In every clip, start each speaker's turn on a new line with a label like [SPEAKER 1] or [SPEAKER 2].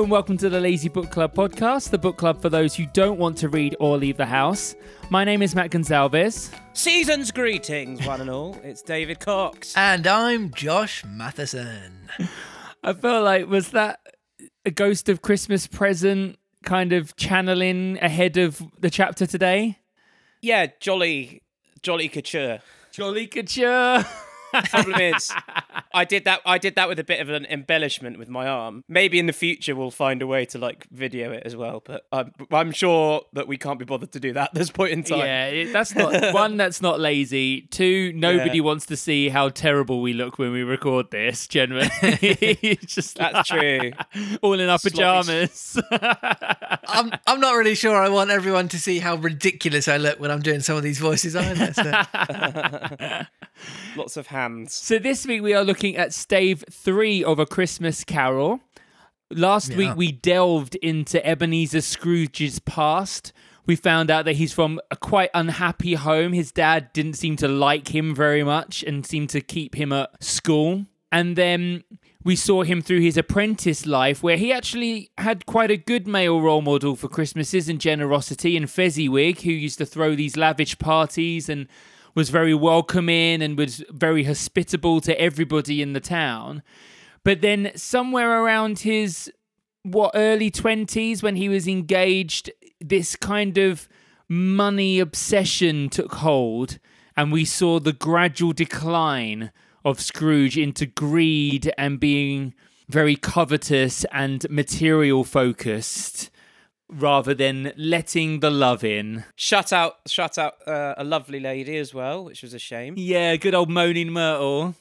[SPEAKER 1] Hello and welcome to the Lazy Book Club podcast, the book club for those who don't want to read or leave the house. My name is Matt Gonzalez.
[SPEAKER 2] Season's greetings, one and all. It's David Cox.
[SPEAKER 3] And I'm Josh Matheson.
[SPEAKER 1] I feel like was that a ghost of Christmas present kind of channeling ahead of the chapter today?
[SPEAKER 2] Yeah, jolly, jolly couture.
[SPEAKER 1] Jolly couture.
[SPEAKER 2] Problem is, I did that. I did that with a bit of an embellishment with my arm. Maybe in the future we'll find a way to like video it as well. But um, I'm, I'm sure that we can't be bothered to do that at this point in time.
[SPEAKER 1] Yeah, it- that's not one. That's not lazy. Two, nobody
[SPEAKER 2] Yeah.
[SPEAKER 1] wants to see how terrible we look when we record this. Generally, It's just
[SPEAKER 2] That's true.
[SPEAKER 1] all in our pajamas.
[SPEAKER 3] I'm I'm not really sure I want everyone to see how ridiculous I look when I'm doing some of these voices either. So.
[SPEAKER 2] Lots of hands.
[SPEAKER 1] So this week we are looking at stave three of A Christmas Carol. Last
[SPEAKER 3] Yeah.
[SPEAKER 1] week we delved into Ebenezer Scrooge's past. We found out that he's from a quite unhappy home. His dad didn't seem to like him very much and seemed to keep him at school. And then we saw him through his apprentice life, where he actually had quite a good male role model for Christmases and generosity, and Fezziwig, who used to throw these lavish parties and was very welcoming and was very hospitable to everybody in the town. But then somewhere around his what early 20s when he was engaged this kind of money obsession took hold and we saw the gradual decline of Scrooge into greed and being very covetous and material focused rather than letting the love in.
[SPEAKER 2] Shut out, shut out uh, a lovely lady as well, which was a shame.
[SPEAKER 1] Yeah, good old Moaning Myrtle.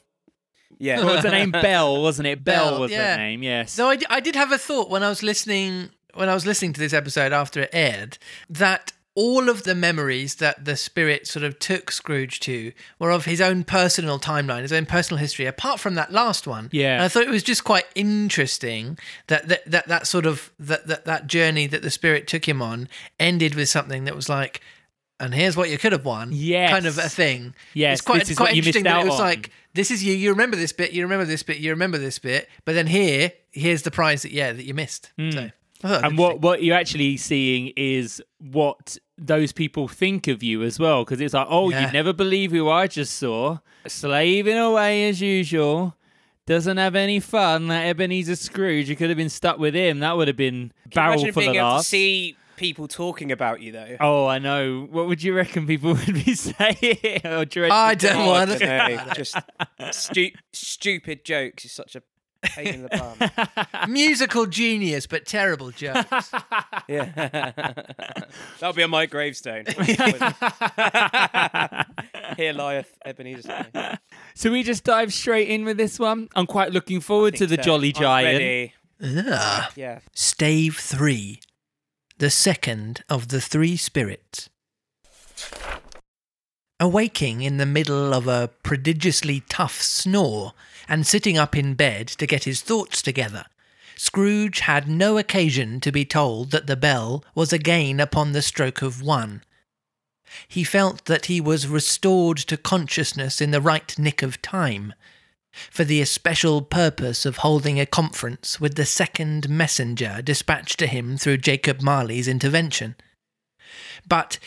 [SPEAKER 2] Yeah, What
[SPEAKER 1] was her name? Bell, wasn't it? Bell,
[SPEAKER 3] Belle,
[SPEAKER 1] was
[SPEAKER 3] yeah.
[SPEAKER 1] her name, yes.
[SPEAKER 3] So I, d- I did have a thought when I was listening when I was listening to this episode after it aired that all of the memories that the spirit sort of took Scrooge to were of his own personal timeline, his own personal history. Apart from that last one,
[SPEAKER 1] Yeah.
[SPEAKER 3] and I thought it was just quite interesting that that that, that sort of that, that that journey that the spirit took him on ended with something that was like. And here's what you could have won.
[SPEAKER 1] Yes.
[SPEAKER 3] kind of a thing.
[SPEAKER 1] Yes,
[SPEAKER 3] it's quite, quite interesting that it was
[SPEAKER 1] on.
[SPEAKER 3] like this is you. You remember this bit. You remember this bit. You remember this bit. But then here, here's the prize that yeah that you missed. So, I thought that was
[SPEAKER 1] Hmm. and what what you're actually seeing is what those people think of you as well because it's like oh
[SPEAKER 3] Yeah.
[SPEAKER 1] you'd never believe who i just saw slaving away as usual doesn't have any fun that ebenezer scrooge you could have been stuck with him that would have been barrel
[SPEAKER 2] Imagine
[SPEAKER 1] full
[SPEAKER 2] being
[SPEAKER 1] of
[SPEAKER 2] able to
[SPEAKER 1] laughs
[SPEAKER 2] see people talking about you though.
[SPEAKER 1] oh i know what would you reckon people would be saying or dread-
[SPEAKER 3] I don't
[SPEAKER 2] Oh,
[SPEAKER 3] want to.
[SPEAKER 2] know, just stu- stupid jokes is such a pain in the bum.
[SPEAKER 3] Musical genius, but terrible jokes.
[SPEAKER 2] Yeah, that'll be on my gravestone. Here lieth Ebenezer. Scrooge.
[SPEAKER 1] so we just dive straight in with this one i'm quite looking forward to the
[SPEAKER 2] So,
[SPEAKER 1] jolly
[SPEAKER 2] I'm
[SPEAKER 1] giant
[SPEAKER 2] ready.
[SPEAKER 3] Ugh.
[SPEAKER 2] Yeah.
[SPEAKER 3] Stave three, the second of the three spirits. Awaking in the middle of a prodigiously tough snore and sitting up in bed to get his thoughts together, Scrooge had no occasion to be told that the bell was again upon the stroke of one. He felt that he was restored to consciousness in the right nick of time, for the especial purpose of holding a conference with the second messenger dispatched to him through Jacob Marley's intervention. But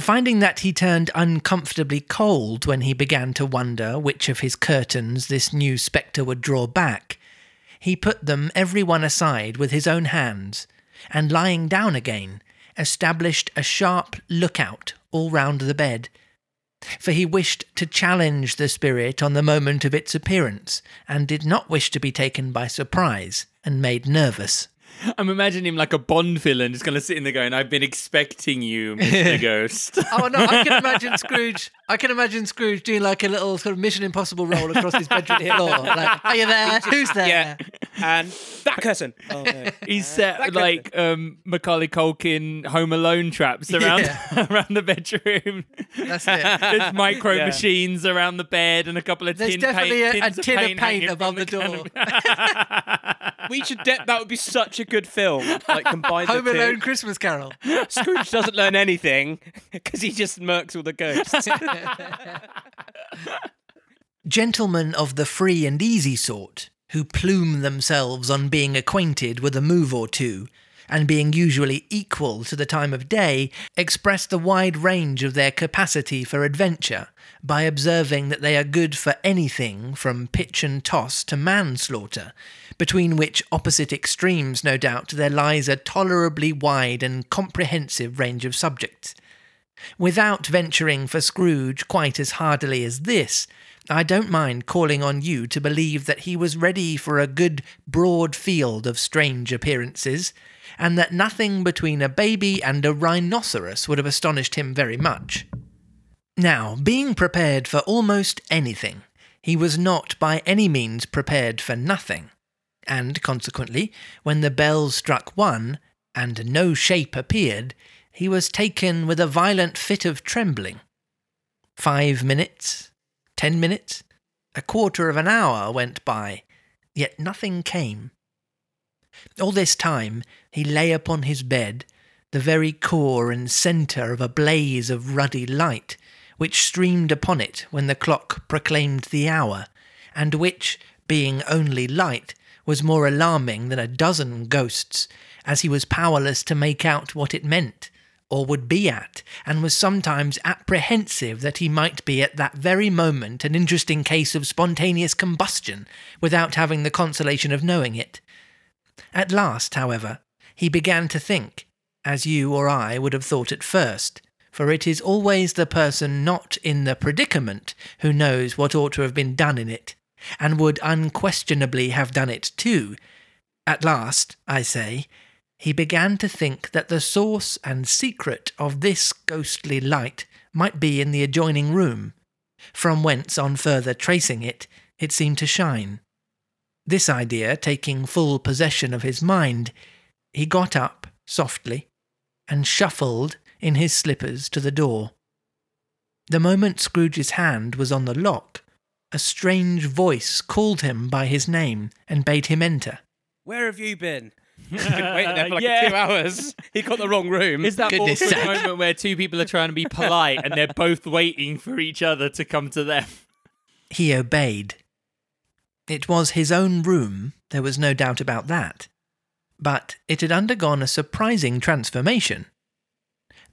[SPEAKER 3] finding that he turned uncomfortably cold when he began to wonder which of his curtains this new spectre would draw back, he put them every one aside with his own hands, and lying down again, established a sharp lookout all round the bed, for he wished to challenge the spirit on the moment of its appearance, and did not wish to be taken by surprise and made nervous.
[SPEAKER 1] I'm imagining him like a Bond villain, just kind of sitting there going, "I've been expecting you, Mr. Ghost."
[SPEAKER 3] Oh no, I can imagine Scrooge. I can imagine Scrooge doing like a little sort of Mission Impossible roll across his bedroom floor. Like, are you there? Who's there?
[SPEAKER 2] Yeah. And that curtain. Oh no.
[SPEAKER 1] He's set
[SPEAKER 2] That
[SPEAKER 1] like um, Macaulay Culkin Home Alone traps around around the bedroom.
[SPEAKER 3] That's it.
[SPEAKER 1] There's micro
[SPEAKER 2] Yeah.
[SPEAKER 1] machines around the bed and a couple of
[SPEAKER 3] There's
[SPEAKER 1] tin
[SPEAKER 3] definitely
[SPEAKER 1] paint,
[SPEAKER 3] a- a
[SPEAKER 1] tins of
[SPEAKER 3] tin of
[SPEAKER 1] paint,
[SPEAKER 3] paint above
[SPEAKER 1] from
[SPEAKER 3] the door.
[SPEAKER 1] canopy.
[SPEAKER 2] We should. De- that would be such a good film. Like combine
[SPEAKER 3] Home
[SPEAKER 2] the two.
[SPEAKER 3] Alone Christmas Carol.
[SPEAKER 2] Scrooge doesn't learn anything because he just murks all the ghosts.
[SPEAKER 3] Gentlemen of the free and easy sort, who plume themselves on being acquainted with a move or two, and being usually equal to the time of day, express the wide range of their capacity for adventure by observing that they are good for anything from pitch and toss to manslaughter, between which opposite extremes, no doubt, there lies a tolerably wide and comprehensive range of subjects. Without venturing for Scrooge quite as hardily as this, I don't mind calling on you to believe that he was ready for a good broad field of strange appearances, and that nothing between a baby and a rhinoceros would have astonished him very much. Now, being prepared for almost anything, he was not by any means prepared for nothing, and consequently, when the bell struck one, and no shape appeared, he was taken with a violent fit of trembling. Five minutes, ten minutes, a quarter of an hour went by, yet nothing came. All this time he lay upon his bed, the very core and centre of a blaze of ruddy light, which streamed upon it when the clock proclaimed the hour, and which, being only light, was more alarming than a dozen ghosts, as he was powerless to make out what it meant, or would be at, and was sometimes apprehensive that he might be at that very moment an interesting case of spontaneous combustion, without having the consolation of knowing it. At last, however, he began to think, as you or I would have thought at first, for it is always the person not in the predicament who knows what ought to have been done in it, and would unquestionably have done it too. At last, I say, he began to think that the source and secret of this ghostly light might be in the adjoining room, from whence, on further tracing it, it seemed to shine. This idea taking full possession of his mind, he got up softly and shuffled in his slippers to the door. The moment Scrooge's hand was on the lock, a strange voice called him by his name and bade him enter.
[SPEAKER 2] Where have you been? I've been waiting there for like
[SPEAKER 1] Yeah.
[SPEAKER 2] two hours. He got the wrong room.
[SPEAKER 1] Is that
[SPEAKER 3] Goodness
[SPEAKER 1] awkward
[SPEAKER 3] sake.
[SPEAKER 1] moment where two people are trying to be polite and they're both waiting for each other to come to them?
[SPEAKER 3] He obeyed. It was his own room, there was no doubt about that. But it had undergone a surprising transformation.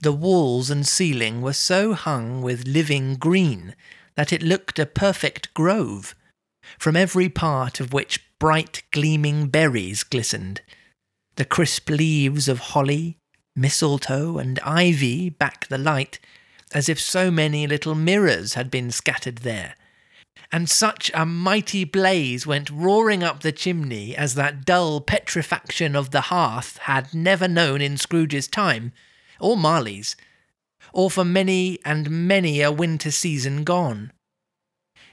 [SPEAKER 3] The walls and ceiling were so hung with living green that it looked a perfect grove, from every part of which bright gleaming berries glistened. The crisp leaves of holly, mistletoe, and ivy back the light, as if so many little mirrors had been scattered there and such a mighty blaze went roaring up the chimney as that dull petrifaction of the hearth had never known in Scrooge's time, or Marley's, or for many and many a winter season gone.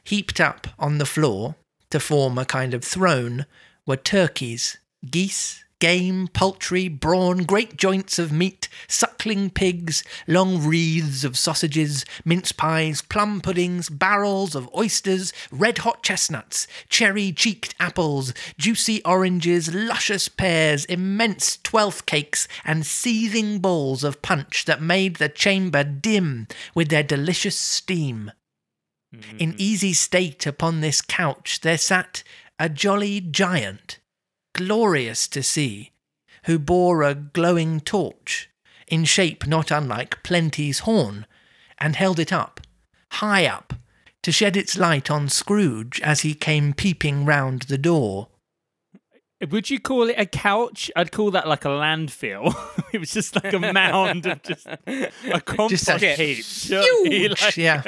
[SPEAKER 3] Heaped up on the floor, to form a kind of throne, were turkeys, geese, game, poultry, brawn, great joints of meat, suckling pigs, long wreaths of sausages, mince pies, plum puddings, barrels of oysters, red hot chestnuts, cherry cheeked apples, juicy oranges, luscious pears, immense twelfth cakes, and seething bowls of punch that made the chamber dim with their delicious steam. In mm-hmm. easy state upon this couch there sat a jolly giant, glorious to see, who bore a glowing torch, in shape not unlike Plenty's horn, and held it up, high up, to shed its light on Scrooge as he came peeping round the door.
[SPEAKER 1] Would you call it a couch? I'd call that like a landfill. it was just like a mound of just a compost
[SPEAKER 3] a
[SPEAKER 1] heap. Surely,
[SPEAKER 3] Huge,
[SPEAKER 1] like-
[SPEAKER 3] yeah.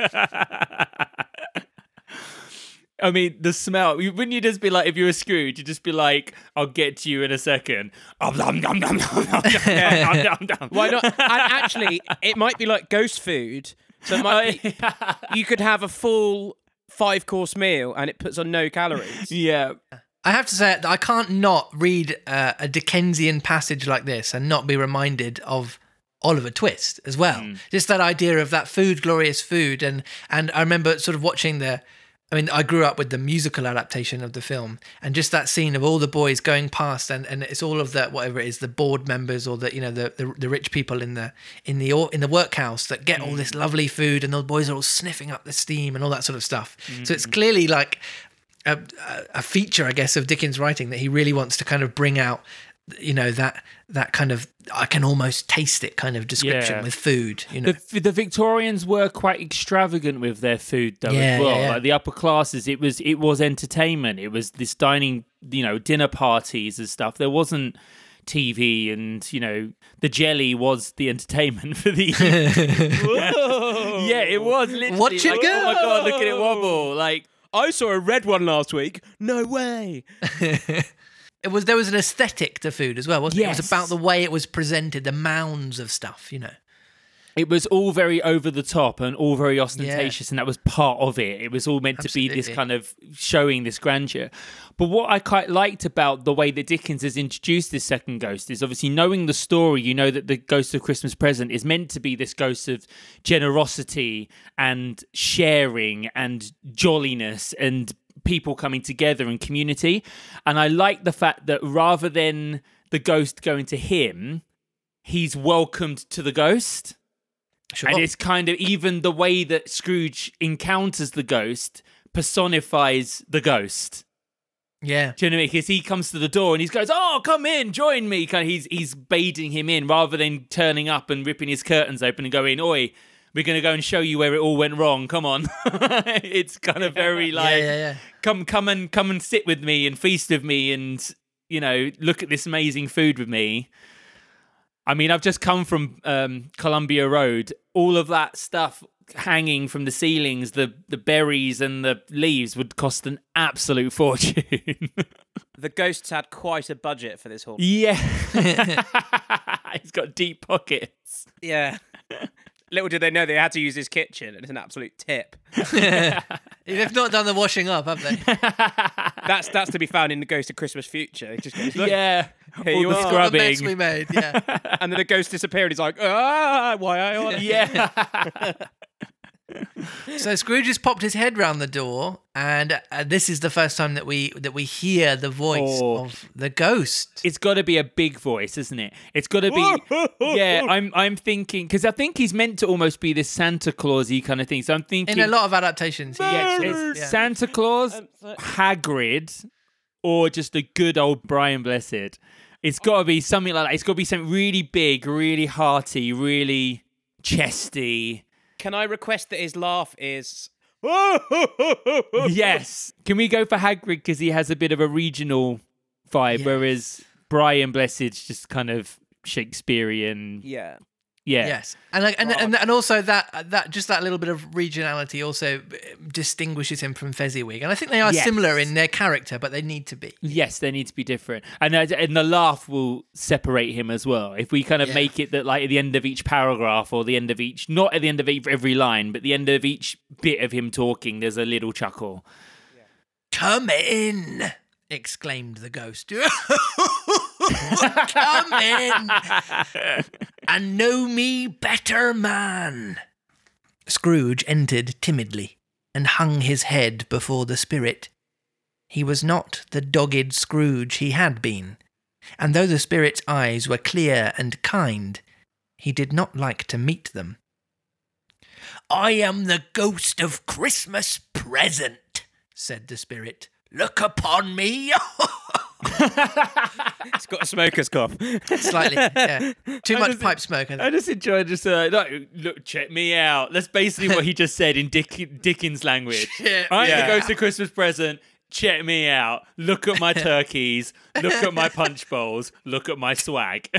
[SPEAKER 1] I mean, the smell. Wouldn't you just be like, if you were Scrooge, you'd just be like, "I'll get to you in a second. Um.
[SPEAKER 2] Why not? And actually, it might be like ghost food. So it might be, you could have a full five course meal and it puts on no calories.
[SPEAKER 1] yeah.
[SPEAKER 3] I have to say, that I can't not read uh, a Dickensian passage like this and not be reminded of Oliver Twist as well. Just that idea of that food, glorious food, and and I remember sort of watching the. I mean, I grew up with the musical adaptation of the film, and just that scene of all the boys going past, and, and it's all of the whatever it is, the board members or the you know the, the the rich people in the in the in the workhouse that get all mm. this lovely food, and those boys are all sniffing up the steam and all that sort of stuff. So it's mm. clearly like a- a feature, I guess, of Dickens' writing that he really wants to kind of bring out, you know, that that kind of I can almost taste it kind of description
[SPEAKER 1] Yeah.
[SPEAKER 3] with food. You know,
[SPEAKER 1] The, the Victorians were quite extravagant with their food, though,
[SPEAKER 3] Yeah,
[SPEAKER 1] as well.
[SPEAKER 3] yeah, yeah.
[SPEAKER 1] Like the upper classes, it was it was entertainment. It was this dining, you know, dinner parties and stuff. There wasn't TV, and you know, the jelly was the entertainment for the. yeah, it was literally.
[SPEAKER 3] Watch it
[SPEAKER 1] like,
[SPEAKER 3] go!
[SPEAKER 1] Oh my god, look at it wobble! Like
[SPEAKER 2] I saw a red one last week. No way.
[SPEAKER 3] it was there was an aesthetic to food as well, wasn't it? It was about the way it was presented, the mounds of stuff. You know,
[SPEAKER 1] it was all very over the top and all very ostentatious, and that was part of it. It was all meant to be this kind of showing this grandeur. But what I quite liked about the way that Dickens has introduced this second ghost is obviously knowing the story, you know that the ghost of Christmas present is meant to be this ghost of generosity and sharing and jolliness and people coming together and community. And I like the fact that rather than the ghost going to him, he's welcomed to the ghost.
[SPEAKER 3] sure.
[SPEAKER 1] And it's kind of even the way that Scrooge encounters the ghost personifies the ghost.
[SPEAKER 3] yeah,
[SPEAKER 1] Do you know what I mean? Because he comes to the door and he goes, "Oh, come in, join me." Kind of, he's he's baiting him in rather than turning up and ripping his curtains open and going, "Oi, we're gonna go and show you where it all went wrong. Come on." it's kind of very like,
[SPEAKER 3] yeah, yeah.
[SPEAKER 1] "Come, come and come and sit with me and feast with me and you know look at this amazing food with me." I mean, I've just come from um, Columbia Road. All of that stuff hanging from the ceilings, the the berries and the leaves would cost an absolute fortune.
[SPEAKER 2] The ghosts had quite a budget for this whole.
[SPEAKER 1] yeah, he's got deep pockets.
[SPEAKER 2] Yeah. Little did they know they had to use his kitchen, and it's an absolute tip.
[SPEAKER 3] They've not done the washing up, have they?
[SPEAKER 2] That's that's to be found in the Ghost of Christmas Future. He just goes, "Look,"
[SPEAKER 1] Yeah,
[SPEAKER 2] Here
[SPEAKER 1] all
[SPEAKER 2] you
[SPEAKER 1] the
[SPEAKER 2] are.
[SPEAKER 3] Oh, the mess we made. Yeah.
[SPEAKER 2] and then the ghost disappeared. He's like, ah, why I on
[SPEAKER 1] yeah,
[SPEAKER 3] So Scrooge has popped his head round the door, and uh, this is the first time that we that we hear the voice
[SPEAKER 1] Oh.
[SPEAKER 3] of the ghost.
[SPEAKER 1] it's got to be a big voice, isn't it? It's got to be. yeah, I'm I'm thinking because I think he's meant to almost be this Santa Clausy kind of thing. So I'm thinking
[SPEAKER 3] In a lot of adaptations, he
[SPEAKER 1] Yeah,
[SPEAKER 3] gets-
[SPEAKER 1] it's
[SPEAKER 3] yeah.
[SPEAKER 1] Santa Claus, Hagrid, or just a good old Brian Blessed. It's got to be something like that. It's got to be something really big, really hearty, really chesty.
[SPEAKER 2] Can I request that his laugh is?
[SPEAKER 1] yes. Can we go for Hagrid because he has a bit of a regional vibe,
[SPEAKER 3] Yes.
[SPEAKER 1] whereas Brian Blessed's just kind of Shakespearean.
[SPEAKER 2] Yeah.
[SPEAKER 1] Yeah.
[SPEAKER 3] Yes, and like, and, and and also that that just that little bit of regionality also distinguishes him from Fezziwig, and I think they are
[SPEAKER 1] Yes.
[SPEAKER 3] similar in their character, but they need to be.
[SPEAKER 1] Yes, they need to be different, and uh, and the laugh will separate him as well. If we kind of
[SPEAKER 3] Yeah.
[SPEAKER 1] make it that, like at the end of each paragraph or the end of each, not at the end of each, every line, but the end of each bit of him talking, there's a little chuckle.
[SPEAKER 3] Come in! exclaimed the ghost. Come in and know me better, man. Scrooge entered timidly and hung his head before the spirit. He was not the dogged Scrooge he had been, and though the spirit's eyes were clear and kind, he did not like to meet them. I am the ghost of Christmas present, said the spirit. Look upon me.
[SPEAKER 2] It's got a smoker's cough.
[SPEAKER 3] Slightly, yeah. Too much
[SPEAKER 1] just-
[SPEAKER 3] pipe smoke. I
[SPEAKER 1] I just enjoy just uh, no, look, check me out. That's basically what he just said in Dick- Dickens language. I'm
[SPEAKER 2] Yeah.
[SPEAKER 1] the ghost of Christmas present. Check me out. Look at my turkeys. Look at my punch bowls. Look at my swag.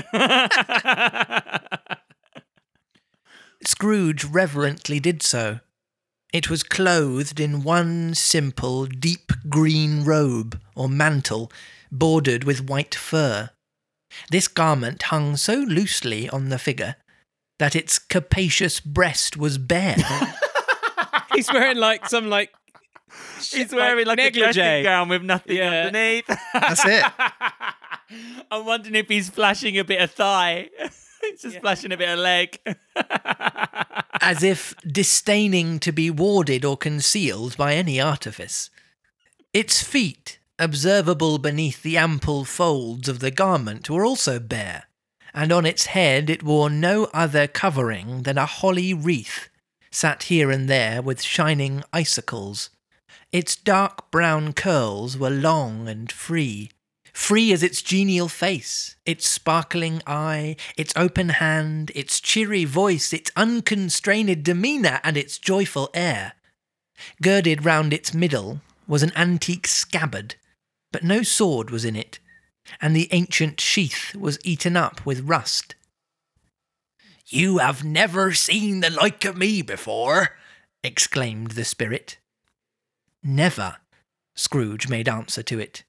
[SPEAKER 3] Scrooge reverently did so. It was clothed in one simple, deep green robe or mantle, bordered with white fur. This garment hung so loosely on the figure that its capacious breast was bare.
[SPEAKER 2] He's wearing like some like.
[SPEAKER 1] He's wearing like a dressing
[SPEAKER 2] negligee.
[SPEAKER 1] gown with nothing
[SPEAKER 2] Yeah.
[SPEAKER 1] underneath.
[SPEAKER 3] That's it.
[SPEAKER 1] I'm wondering if he's flashing a bit of thigh. he's just flashing a bit of leg.
[SPEAKER 3] As if disdaining to be warded or concealed by any artifice. Its feet, observable beneath the ample folds of the garment, were also bare, and on its head it wore no other covering than a holly wreath, sat here and there with shining icicles Its dark brown curls were long and free, free as its genial face, its sparkling eye, its open hand, its cheery voice, its unconstrained demeanour, and its joyful air. Girded round its middle was an antique scabbard, but no sword was in it, and the ancient sheath was eaten up with rust. You have never seen the like of me before, exclaimed the spirit. Never, Scrooge made answer to it.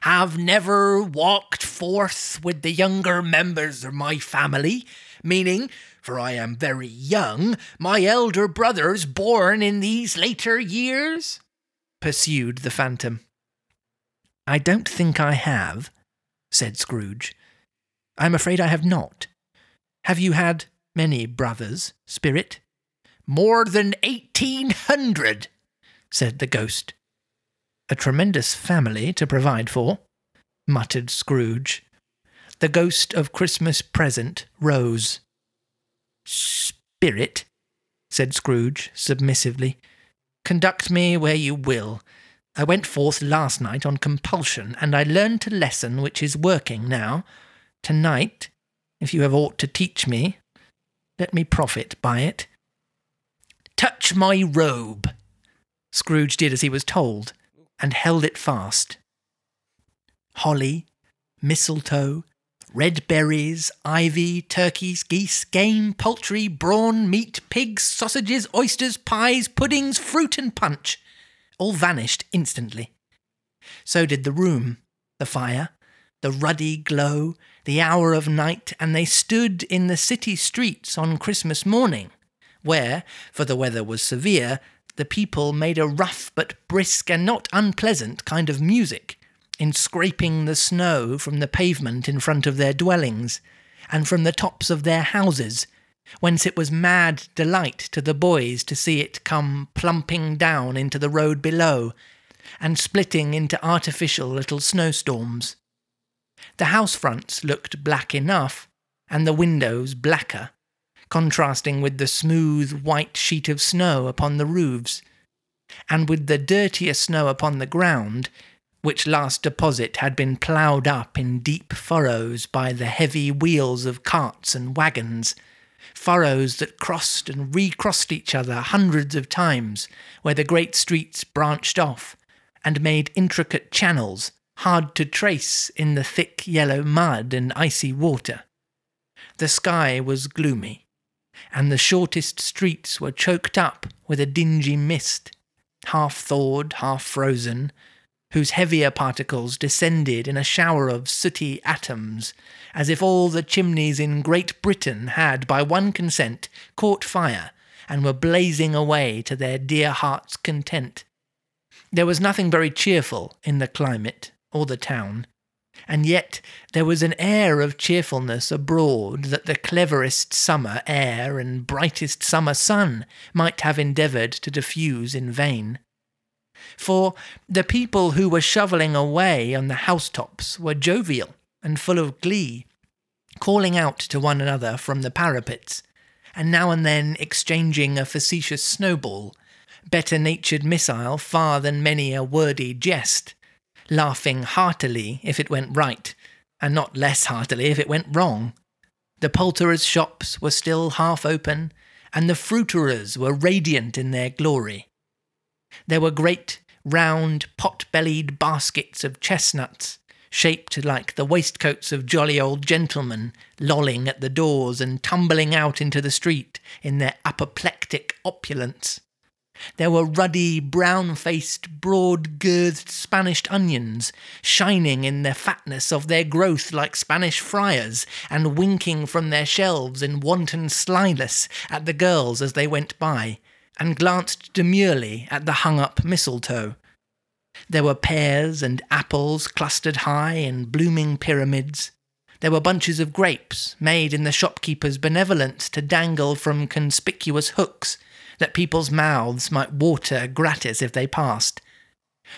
[SPEAKER 3] Have never walked forth with the younger members of my family, meaning, for I am very young, my elder brothers born in these later years? pursued the phantom. I don't think I have, said Scrooge. I'm afraid I have not. Have you had many brothers, Spirit? More than eighteen hundred, said the ghost. A tremendous family to provide for, muttered Scrooge. The ghost of Christmas present rose. Spirit, said Scrooge submissively, conduct me where you will. I went forth last night on compulsion, and I learned a lesson which is working now. Tonight, if you have aught to teach me, let me profit by it. Touch my robe. Scrooge did as he was told, and held it fast. Holly, mistletoe, red berries, ivy, turkeys, geese, game, poultry, brawn, meat, pigs, sausages, oysters, pies, puddings, fruit, and punch all vanished instantly. So did the room, the fire, the ruddy glow, the hour of night, and they stood in the city streets on Christmas morning, where, for the weather was severe, the people made a rough but brisk and not unpleasant kind of music, in scraping the snow from the pavement in front of their dwellings, and from the tops of their houses, whence it was mad delight to the boys to see it come plumping down into the road below, and splitting into artificial little snowstorms. The house fronts looked black enough, and the windows blacker, contrasting with the smooth white sheet of snow upon the roofs, and with the dirtier snow upon the ground, which last deposit had been ploughed up in deep furrows by the heavy wheels of carts and wagons, furrows that crossed and recrossed each other hundreds of times, where the great streets branched off, and made intricate channels hard to trace in the thick yellow mud and icy water. The sky was gloomy, and the shortest streets were choked up with a dingy mist, half thawed, half frozen, whose heavier particles descended in a shower of sooty atoms, as if all the chimneys in Great Britain had, by one consent, caught fire and were blazing away to their dear hearts' content. There was nothing very cheerful in the climate or the town, and yet there was an air of cheerfulness abroad that the cleverest summer air and brightest summer sun might have endeavoured to diffuse in vain for the people who were shoveling away on the housetops were jovial and full of glee, calling out to one another from the parapets, and now and then exchanging a facetious snowball, better natured missile far than many a wordy jest, laughing heartily if it went right, and not less heartily if it went wrong. The poulterers' shops were still half open, and the fruiterers were radiant in their glory. There were great, round, pot bellied baskets of chestnuts, shaped like the waistcoats of jolly old gentlemen, lolling at the doors and tumbling out into the street in their apoplectic opulence. There were ruddy, brown faced, broad girthed Spanish onions, shining in the fatness of their growth like Spanish friars, and winking from their shelves in wanton slyness at the girls as they went by, and glanced demurely at the hung up mistletoe. There were pears and apples clustered high in blooming pyramids. There were bunches of grapes made in the shopkeeper's benevolence to dangle from conspicuous hooks that people's mouths might water gratis if they passed.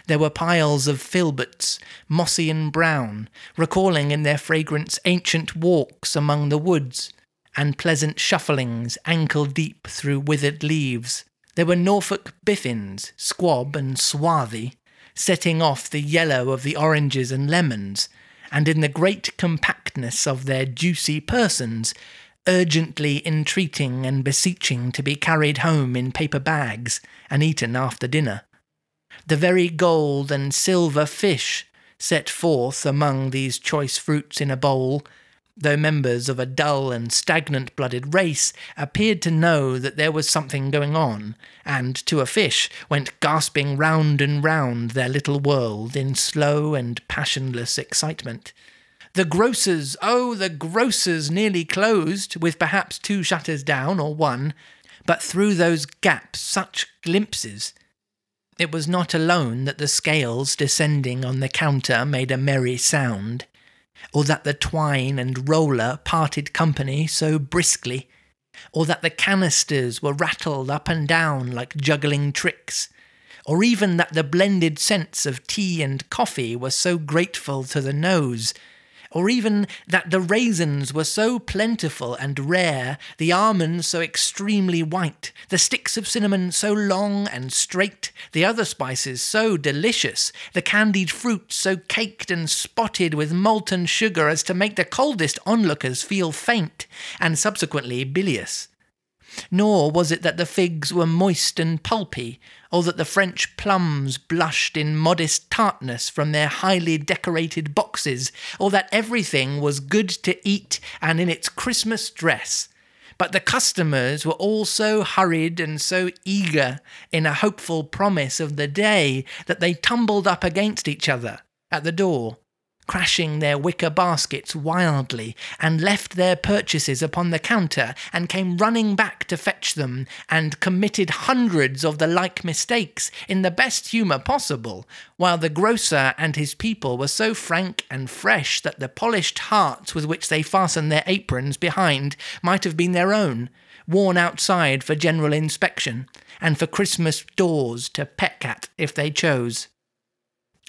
[SPEAKER 3] There were piles of filberts, mossy and brown, recalling in their fragrance ancient walks among the woods, and pleasant shufflings ankle deep through withered leaves, There were Norfolk biffins, squab and swarthy, setting off the yellow of the oranges and lemons, and in the great compactness of their juicy persons, urgently entreating and beseeching to be carried home in paper bags and eaten after dinner. The very gold and silver fish set forth among these choice fruits in a bowl, though members of a dull and stagnant blooded race appeared to know that there was something going on, and to a fish went gasping round and round their little world in slow and passionless excitement. The grocers, oh, the grocers nearly closed, with perhaps two shutters down or one, but through those gaps such glimpses. It was not alone that the scales descending on the counter made a merry sound, or that the twine and roller parted company so briskly, or that the canisters were rattled up and down like juggling tricks, or even that the blended scents of tea and coffee were so grateful to the nose or even that the raisins were so plentiful and rare, the almonds so extremely white, the sticks of cinnamon so long and straight, the other spices so delicious, the candied fruit so caked and spotted with molten sugar as to make the coldest onlookers feel faint and subsequently bilious. Nor was it that the figs were moist and pulpy, or that the French plums blushed in modest tartness from their highly decorated boxes, or that everything was good to eat and in its Christmas dress. But the customers were all so hurried and so eager in a hopeful promise of the day that they tumbled up against each other at the door crashing their wicker baskets wildly, and left their purchases upon the counter, and came running back to fetch them, and committed hundreds of the like mistakes in the best humour possible, while the grocer and his people were so frank and fresh that the polished hearts with which they fastened their aprons behind might have been their own, worn outside for general inspection, and for Christmas daws to peck at if they chose.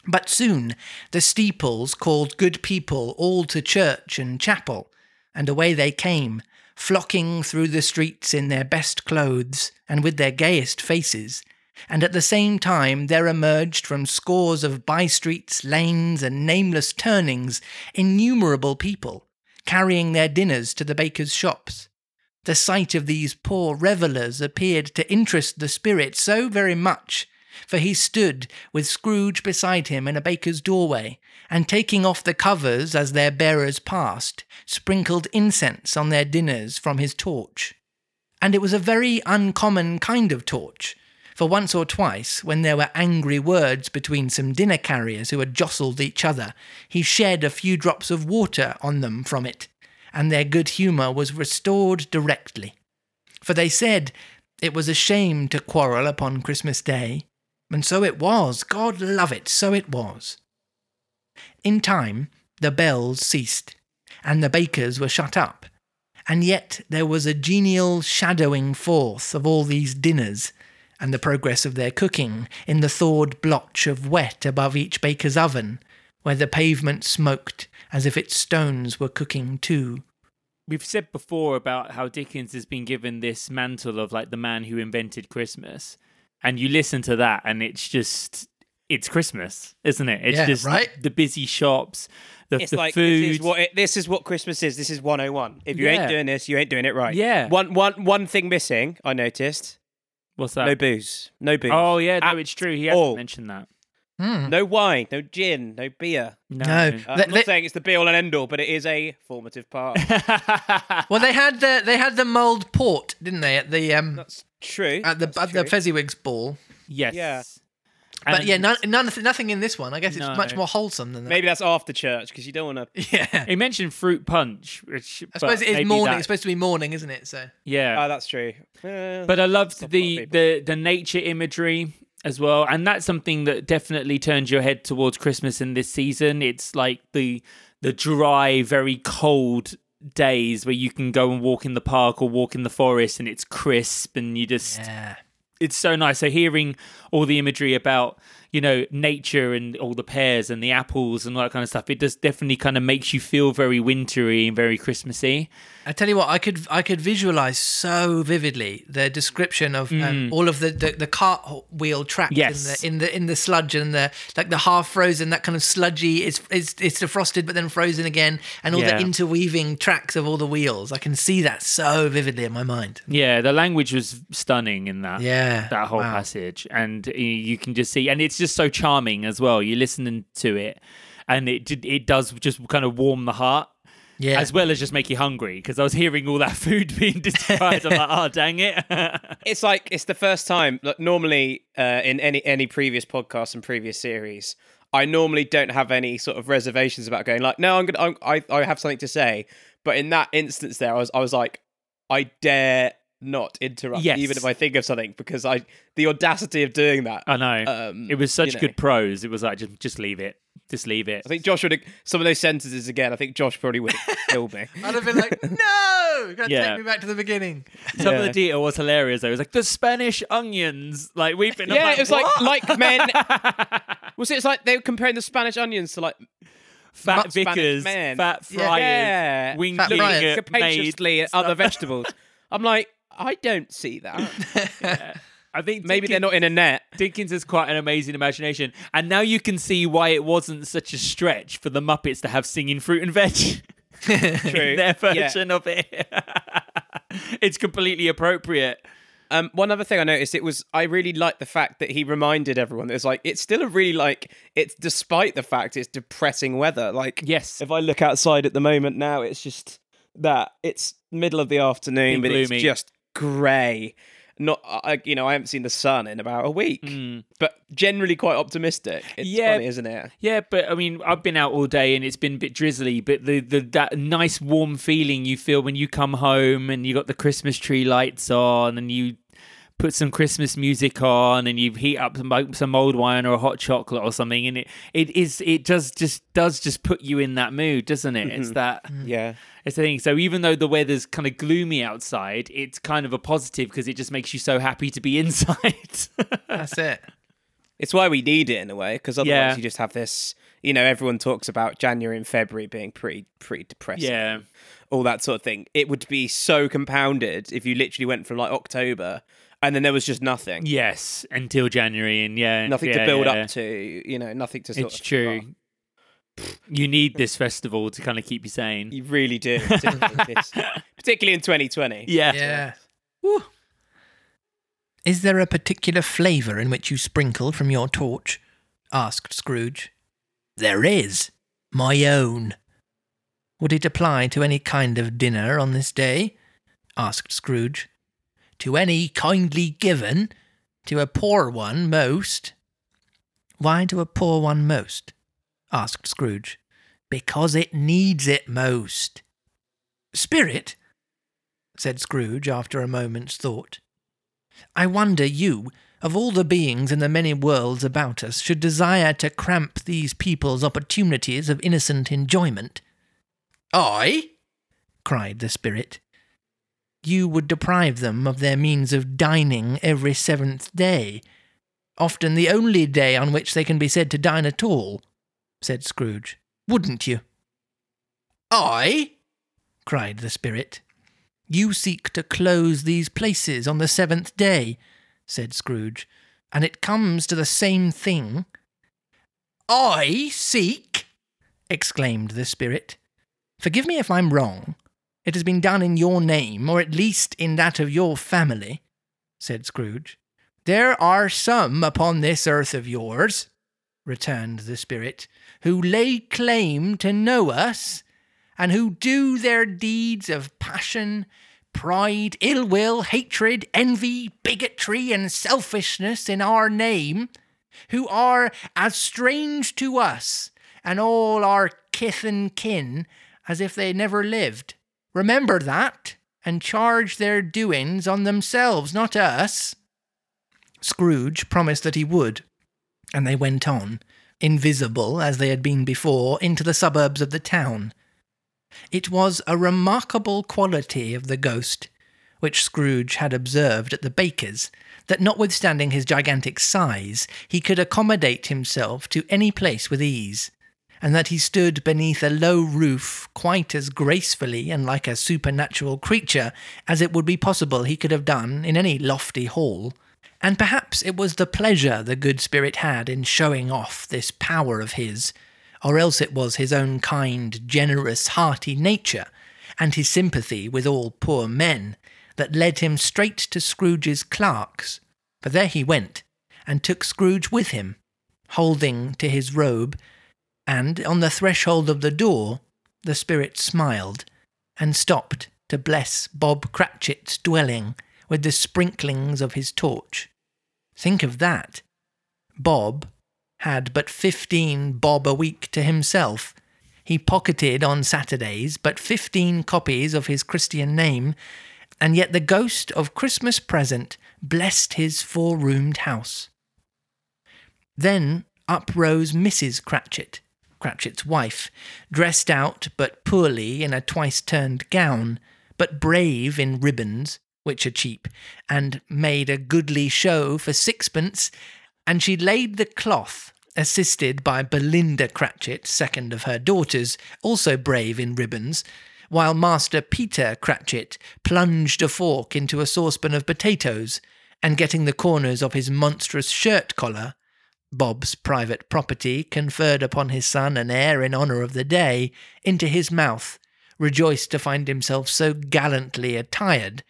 [SPEAKER 3] But soon the steeples called good people all to church and chapel, and away they came, flocking through the streets in their best clothes and with their gayest faces, and at the same time there emerged from scores of by streets, lanes, and nameless turnings innumerable people, carrying their dinners to the bakers' shops. The sight of these poor revellers appeared to interest the spirit so very much for he stood with Scrooge beside him in a baker's doorway, and taking off the covers as their bearers passed, sprinkled incense on their dinners from his torch. And it was a very uncommon kind of torch, for once or twice, when there were angry words between some dinner carriers who had jostled each other, he shed a few drops of water on them from it, and their good humour was restored directly. For they said it was a shame to quarrel upon Christmas Day, and so it was. God love it, so it was. In time, the bells ceased, and the bakers were shut up, and yet there was a genial shadowing forth of all these dinners, and the progress of their cooking in the thawed blotch of wet above each baker's oven, where the pavement smoked as if its stones were cooking too.
[SPEAKER 1] We've said before about how Dickens has been given this mantle of like the man who invented Christmas and you listen to that and it's just it's Christmas, isn't it? It's
[SPEAKER 3] Yeah,
[SPEAKER 1] just
[SPEAKER 3] right?
[SPEAKER 1] the busy shops, the,
[SPEAKER 2] It's
[SPEAKER 1] the
[SPEAKER 2] like
[SPEAKER 1] food.
[SPEAKER 2] this is what it, this is what Christmas is. This is 101. If you
[SPEAKER 1] Yeah.
[SPEAKER 2] ain't doing this, you ain't doing it right.
[SPEAKER 1] Yeah.
[SPEAKER 2] One one one thing missing, I noticed.
[SPEAKER 1] What's that?
[SPEAKER 2] No booze. No booze.
[SPEAKER 1] oh yeah, no,
[SPEAKER 2] At
[SPEAKER 1] it's true. He hasn't
[SPEAKER 2] all.
[SPEAKER 1] mentioned that.
[SPEAKER 3] Hmm.
[SPEAKER 2] No wine, no gin, no beer.
[SPEAKER 1] No.
[SPEAKER 3] No.
[SPEAKER 2] Uh, I'm
[SPEAKER 3] they-
[SPEAKER 2] not saying it's the be all and end all, but it is a formative part.
[SPEAKER 3] Well, they had the they had the mulled port, didn't they, at the um
[SPEAKER 2] That's true.
[SPEAKER 3] at the
[SPEAKER 2] That's
[SPEAKER 3] at the. Fezziwigs ball?
[SPEAKER 1] yes.
[SPEAKER 2] Yeah.
[SPEAKER 3] But
[SPEAKER 1] And
[SPEAKER 3] yeah, none, none, nothing in this one. I guess it's
[SPEAKER 1] No.
[SPEAKER 3] much more wholesome than that.
[SPEAKER 2] Maybe that's after church because you don't want to.
[SPEAKER 3] Yeah.
[SPEAKER 1] He mentioned fruit punch, which
[SPEAKER 3] I suppose it is morning.
[SPEAKER 1] that-
[SPEAKER 3] It's supposed to be morning, isn't it? So
[SPEAKER 1] yeah.
[SPEAKER 2] Oh, that's true. Uh,
[SPEAKER 1] But I loved the, the the nature imagery as well, and that's something that definitely turns your head towards Christmas in this season. It's like the the dry, very cold days where you can go and walk in the park or walk in the forest, and it's crisp, and you just
[SPEAKER 3] yeah.
[SPEAKER 1] it's so nice. So hearing all the imagery about you know nature and all the pears and the apples and all that kind of stuff, it does definitely kind of makes you feel very wintry and very Christmassy.
[SPEAKER 3] I tell you what, I could I could visualize so vividly the description of um, all of the, the the cartwheel tracks
[SPEAKER 1] Mm. Yes.
[SPEAKER 3] in the in the in the sludge and the like the half frozen that kind of sludgy it's it's it's defrosted but then frozen again and all
[SPEAKER 1] Yeah.
[SPEAKER 3] the interweaving tracks of all the wheels. I can see that so vividly in my mind.
[SPEAKER 1] Yeah, the language was stunning in that.
[SPEAKER 3] Yeah,
[SPEAKER 1] that whole
[SPEAKER 3] wow.
[SPEAKER 1] passage, and you can just see, and it's just so charming as well. You're listening to it, and it did- it does just kind of warm the heart.
[SPEAKER 3] Yeah.
[SPEAKER 1] As well as just make you hungry, because I was hearing all that food being described. I'm like, oh, dang it.
[SPEAKER 2] It's like it's the first time. Like normally, uh, in any any previous podcast and previous series, I normally don't have any sort of reservations about going like, no, I'm gonna, I'm, I, I have something to say. But in that instance, there, I was, I was like, I dare not interrupt,
[SPEAKER 1] Yes.
[SPEAKER 2] even if I think of something, because I, the audacity of doing that.
[SPEAKER 1] I know.
[SPEAKER 2] Um,
[SPEAKER 1] it was such
[SPEAKER 2] you know.
[SPEAKER 1] good prose. It was like, just, just leave it. Just leave it.
[SPEAKER 2] I think Josh would have, some of those sentences again. I think Josh probably would have killed me.
[SPEAKER 3] I'd have been like, no, you gotta
[SPEAKER 1] Yeah.
[SPEAKER 3] take me back to the beginning.
[SPEAKER 1] Some of the detail was hilarious. though. It was like the Spanish onions, like we've been.
[SPEAKER 2] yeah, it was like
[SPEAKER 1] "What?"
[SPEAKER 2] like men. Was it? It's like they were comparing the Spanish onions to like
[SPEAKER 1] fat
[SPEAKER 2] Much Spanish
[SPEAKER 1] vicars,
[SPEAKER 2] men.
[SPEAKER 1] fat
[SPEAKER 3] Yeah.
[SPEAKER 1] friars,
[SPEAKER 2] yeah,
[SPEAKER 1] wing
[SPEAKER 3] Fat
[SPEAKER 1] looking
[SPEAKER 3] friars.
[SPEAKER 1] at
[SPEAKER 2] capaciously at other vegetables. I'm like, I don't see that.
[SPEAKER 1] I think
[SPEAKER 2] Maybe they're not in a net.
[SPEAKER 1] Dickens has quite an amazing imagination, and now you can see why it wasn't such a stretch for the Muppets to have singing fruit and veg.
[SPEAKER 2] True.
[SPEAKER 1] their version of it. it's completely appropriate.
[SPEAKER 2] Um, one other thing I noticed, it was I really liked the fact that he reminded everyone that it's like it's still a really like it's despite the fact it's depressing weather. Like
[SPEAKER 1] Yes.
[SPEAKER 2] if I look outside at the moment now, it's just that it's middle of the afternoon,
[SPEAKER 1] Bit
[SPEAKER 2] but it's just grey. Not, I, you know, I haven't seen the sun in about a week, but generally quite optimistic. It's
[SPEAKER 1] Mm. Yeah.
[SPEAKER 2] funny, isn't it?
[SPEAKER 1] Yeah, but I mean, I've been out all day and it's been a bit drizzly. But the, the that nice warm feeling you feel when you come home and you got the Christmas tree lights on and you put some Christmas music on and you heat up some some old wine or a hot chocolate or something, and it it is it does just does just put you in that mood, doesn't it? It's mm-hmm. that mm.
[SPEAKER 2] Yeah.
[SPEAKER 1] it's the thing. So even though the weather's kind of gloomy outside, it's kind of a positive because it just makes you so happy to be inside.
[SPEAKER 3] That's it.
[SPEAKER 2] It's why we need it in a way, because otherwise
[SPEAKER 1] Yeah.
[SPEAKER 2] you just have this. You know, everyone talks about January and February being pretty pretty depressing.
[SPEAKER 1] yeah.
[SPEAKER 2] all that sort of thing. It would be so compounded if you literally went from like October and then there was just nothing,
[SPEAKER 1] Yes, until January, and yeah,
[SPEAKER 2] nothing
[SPEAKER 1] yeah,
[SPEAKER 2] to build
[SPEAKER 1] yeah.
[SPEAKER 2] up to. You know, nothing to. Sort
[SPEAKER 1] It's
[SPEAKER 2] of,
[SPEAKER 1] true.
[SPEAKER 2] oh,
[SPEAKER 1] You need this festival to kind of keep you sane.
[SPEAKER 2] you really do, particularly, particularly in 2020.
[SPEAKER 1] Yeah.
[SPEAKER 3] Yeah. Woo. Is there a particular flavour in which you sprinkle from your torch? asked Scrooge. There is. My own. Would it apply to any kind of dinner on this day? asked Scrooge. To any kindly given? To a poor one most? Why to a poor one most? asked Scrooge. Because it needs it most. Spirit, said Scrooge after a moment's thought. I wonder you, of all the beings in the many worlds about us, should desire to cramp these people's opportunities of innocent enjoyment. I? cried the spirit. You would deprive them of their means of dining every seventh day, often the only day on which they can be said to dine at all, said Scrooge. Wouldn't you? I? cried the spirit. You seek to close these places on the seventh day, said Scrooge, and it comes to the same thing. I seek? exclaimed the spirit. Forgive me if I'm wrong. It has been done in your name, or at least in that of your family, said Scrooge. There are some upon this earth of yours, returned the spirit, who lay claim to know us and who do their deeds of passion, pride, ill will, hatred, envy, bigotry, and selfishness in our name, who are as strange to us and all our kith and kin as if they never lived. Remember that, and charge their doings on themselves, not us. Scrooge promised that he would, and they went on, invisible as they had been before, into the suburbs of the town. It was a remarkable quality of the ghost, which Scrooge had observed at the baker's, that notwithstanding his gigantic size, he could accommodate himself to any place with ease, and that he stood beneath a low roof quite as gracefully and like a supernatural creature as it would be possible he could have done in any lofty hall. And perhaps it was the pleasure the good spirit had in showing off this power of his, or else it was his own kind, generous, hearty nature, and his sympathy with all poor men, that led him straight to Scrooge's clerk's. For there he went, and took Scrooge with him, holding to his robe, and on the threshold of the door the spirit smiled, and stopped to bless Bob Cratchit's dwelling with the sprinklings of his torch. Think of that. Bob had but fifteen bob a week to himself. He pocketed on Saturdays but fifteen copies of his Christian name, and yet the ghost of Christmas present blessed his four roomed house. Then up rose Mrs. Cratchit, Cratchit's wife, dressed out but poorly in a twice turned gown, but brave in ribbons, which are cheap, and made a goodly show for sixpence, and she laid the cloth, assisted by Belinda Cratchit, second of her daughters, also brave in ribbons, while Master Peter Cratchit plunged a fork into a saucepan of potatoes, and getting the corners of his monstrous shirt collar, Bob's private property conferred upon his son an heir in honour of the day, into his mouth, rejoiced to find himself so gallantly attired,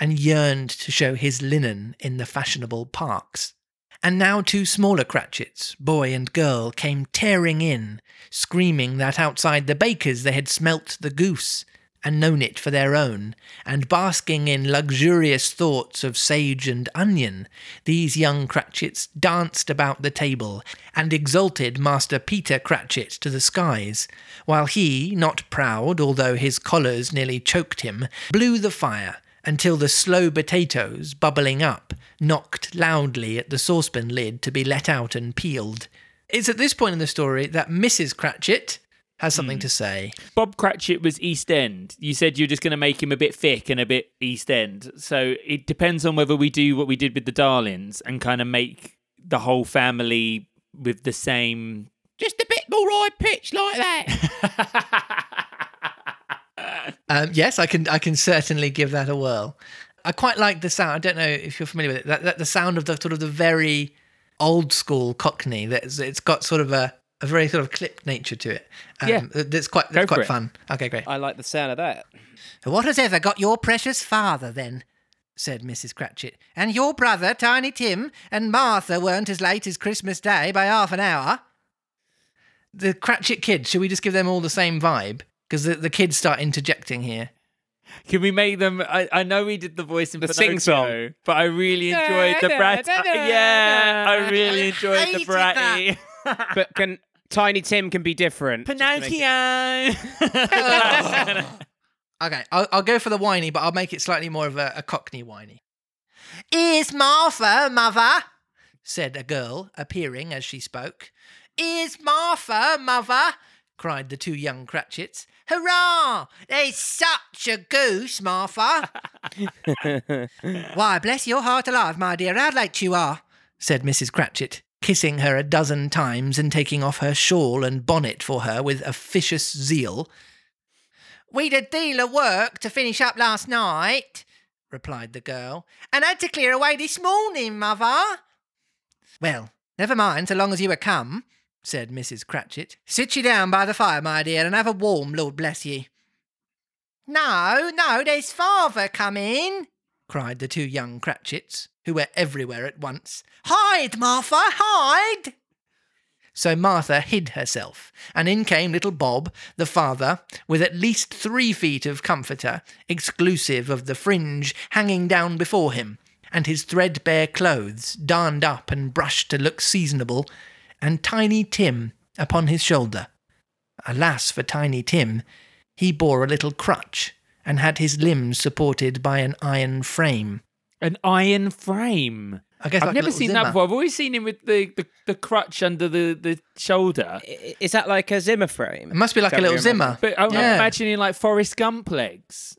[SPEAKER 3] and yearned to show his linen in the fashionable parks. And now two smaller Cratchits, boy and girl, came tearing in, screaming that outside the baker's they had smelt the goose, and known it for their own, and basking in luxurious thoughts of sage and onion, these young Cratchits danced about the table, and exalted Master Peter Cratchit to the skies, while he, not proud, although his collars nearly choked him, blew the fire, until the slow potatoes, bubbling up, knocked loudly at the saucepan lid to be let out and peeled. It's at this point in the story that Mrs. Cratchit has something to say.
[SPEAKER 1] Bob Cratchit was East End. You said you're just going to make him a bit thick and a bit East End. So it depends on whether we do what we did with the Darlings and kind of make the whole family with the same.
[SPEAKER 2] Just a bit more high pitch like that.
[SPEAKER 3] Um, yes, I can. I can certainly give that a whirl. I quite like the sound. I don't know if you're familiar with it. That, that the sound of the sort of the very old school Cockney. That it's got sort of a, a very sort of clipped nature to it. Um,
[SPEAKER 1] Yeah.
[SPEAKER 3] that's quite
[SPEAKER 1] Go
[SPEAKER 3] that's
[SPEAKER 1] for
[SPEAKER 3] quite fun. Okay, great.
[SPEAKER 2] I like the sound of that.
[SPEAKER 3] What has ever got your precious father then? said Mrs. Cratchit. And your brother, Tiny Tim, and Martha weren't as late as Christmas Day by half an hour. The Cratchit kids, should we just give them all the same vibe? Because the, the kids start interjecting here.
[SPEAKER 1] Can we make them? I, I know we did the voice in
[SPEAKER 2] The
[SPEAKER 1] Pinocchio,
[SPEAKER 2] sing-song.
[SPEAKER 1] but I really enjoyed the brat. yeah, I really enjoyed the
[SPEAKER 3] hated
[SPEAKER 1] bratty.
[SPEAKER 2] But can Tiny Tim can be different? just it-
[SPEAKER 1] Pinocchio.
[SPEAKER 3] Okay, I'll, I'll go for the whiny, but I'll make it slightly more of a, a cockney whiny. Is Martha, mother? said a girl, appearing as she spoke. Is Martha, mother? cried the two young Cratchits. Hurrah! There's such a goose, Martha. Why, bless your heart alive, my dear, how late you are, said Mrs. Cratchit, kissing her a dozen times and taking off her shawl and bonnet for her with officious zeal. We'd a deal of work to finish up last night, replied the girl, and had to clear away this morning, mother. Well, never mind, so long as you are come, said Mrs. Cratchit. Sit you down by the fire, my dear, and have a warm, Lord bless ye. No, no, there's father coming, cried the two young Cratchits, who were everywhere at once. Hide, Martha, hide! So Martha hid herself, and in came little Bob, the father, with at least three feet of comforter, exclusive of the fringe hanging down before him, and his threadbare clothes darned up and brushed to look seasonable, and Tiny Tim upon his shoulder. Alas for Tiny Tim, he bore a little crutch, and had his limbs supported by an iron frame.
[SPEAKER 1] An iron frame.
[SPEAKER 3] I guess
[SPEAKER 1] I've
[SPEAKER 3] like
[SPEAKER 1] never seen
[SPEAKER 3] Zimmer.
[SPEAKER 1] that before. I've always seen him with the, the, the crutch under the, the shoulder.
[SPEAKER 2] I- Is that like a Zimmer frame?
[SPEAKER 3] It must be like
[SPEAKER 2] Is
[SPEAKER 3] a little
[SPEAKER 2] what
[SPEAKER 3] Zimmer.
[SPEAKER 1] But I'm
[SPEAKER 3] Yeah.
[SPEAKER 1] imagining like Forrest Gump legs.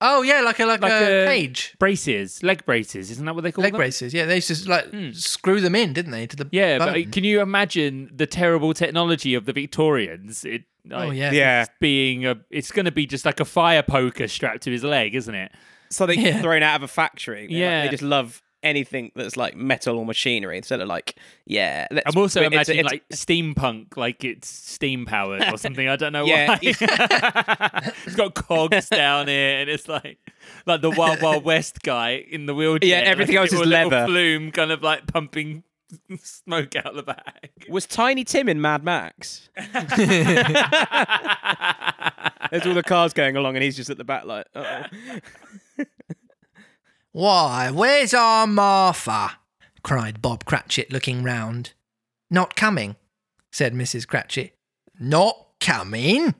[SPEAKER 3] Oh yeah, like a like,
[SPEAKER 1] Like
[SPEAKER 3] a,
[SPEAKER 1] a-
[SPEAKER 3] cage.
[SPEAKER 1] braces, leg braces. Isn't that what they call
[SPEAKER 3] Leg
[SPEAKER 1] them?
[SPEAKER 3] braces, yeah. They used to like screw them in, didn't they, to the
[SPEAKER 1] Yeah, but
[SPEAKER 3] bone?
[SPEAKER 1] uh, can you imagine the terrible technology of the Victorians? It like,
[SPEAKER 3] oh yeah,
[SPEAKER 2] Yeah.
[SPEAKER 1] being a, it's going to be just like a fire poker strapped to his leg, isn't it?
[SPEAKER 2] Something
[SPEAKER 3] Yeah.
[SPEAKER 2] thrown out of a factory. They're like-
[SPEAKER 1] Yeah.
[SPEAKER 2] they just love anything that's like metal or machinery instead of like yeah. Let's,
[SPEAKER 1] I'm also imagining
[SPEAKER 2] it's-
[SPEAKER 1] like steampunk, like it's steam powered or something. I don't know
[SPEAKER 2] Yeah,
[SPEAKER 1] why. it's got cogs down here, and it's like like the Wild Wild West guy in the wheelchair.
[SPEAKER 2] Yeah, everything
[SPEAKER 1] like,
[SPEAKER 2] else is leather.
[SPEAKER 1] Flume, kind of like pumping smoke out the back.
[SPEAKER 2] was Tiny Tim in Mad Max. There's all the cars going along, and he's just at the back, like, uh
[SPEAKER 3] Why, where's our Martha? cried Bob Cratchit, looking round. Not coming, said Mrs. Cratchit. Not coming,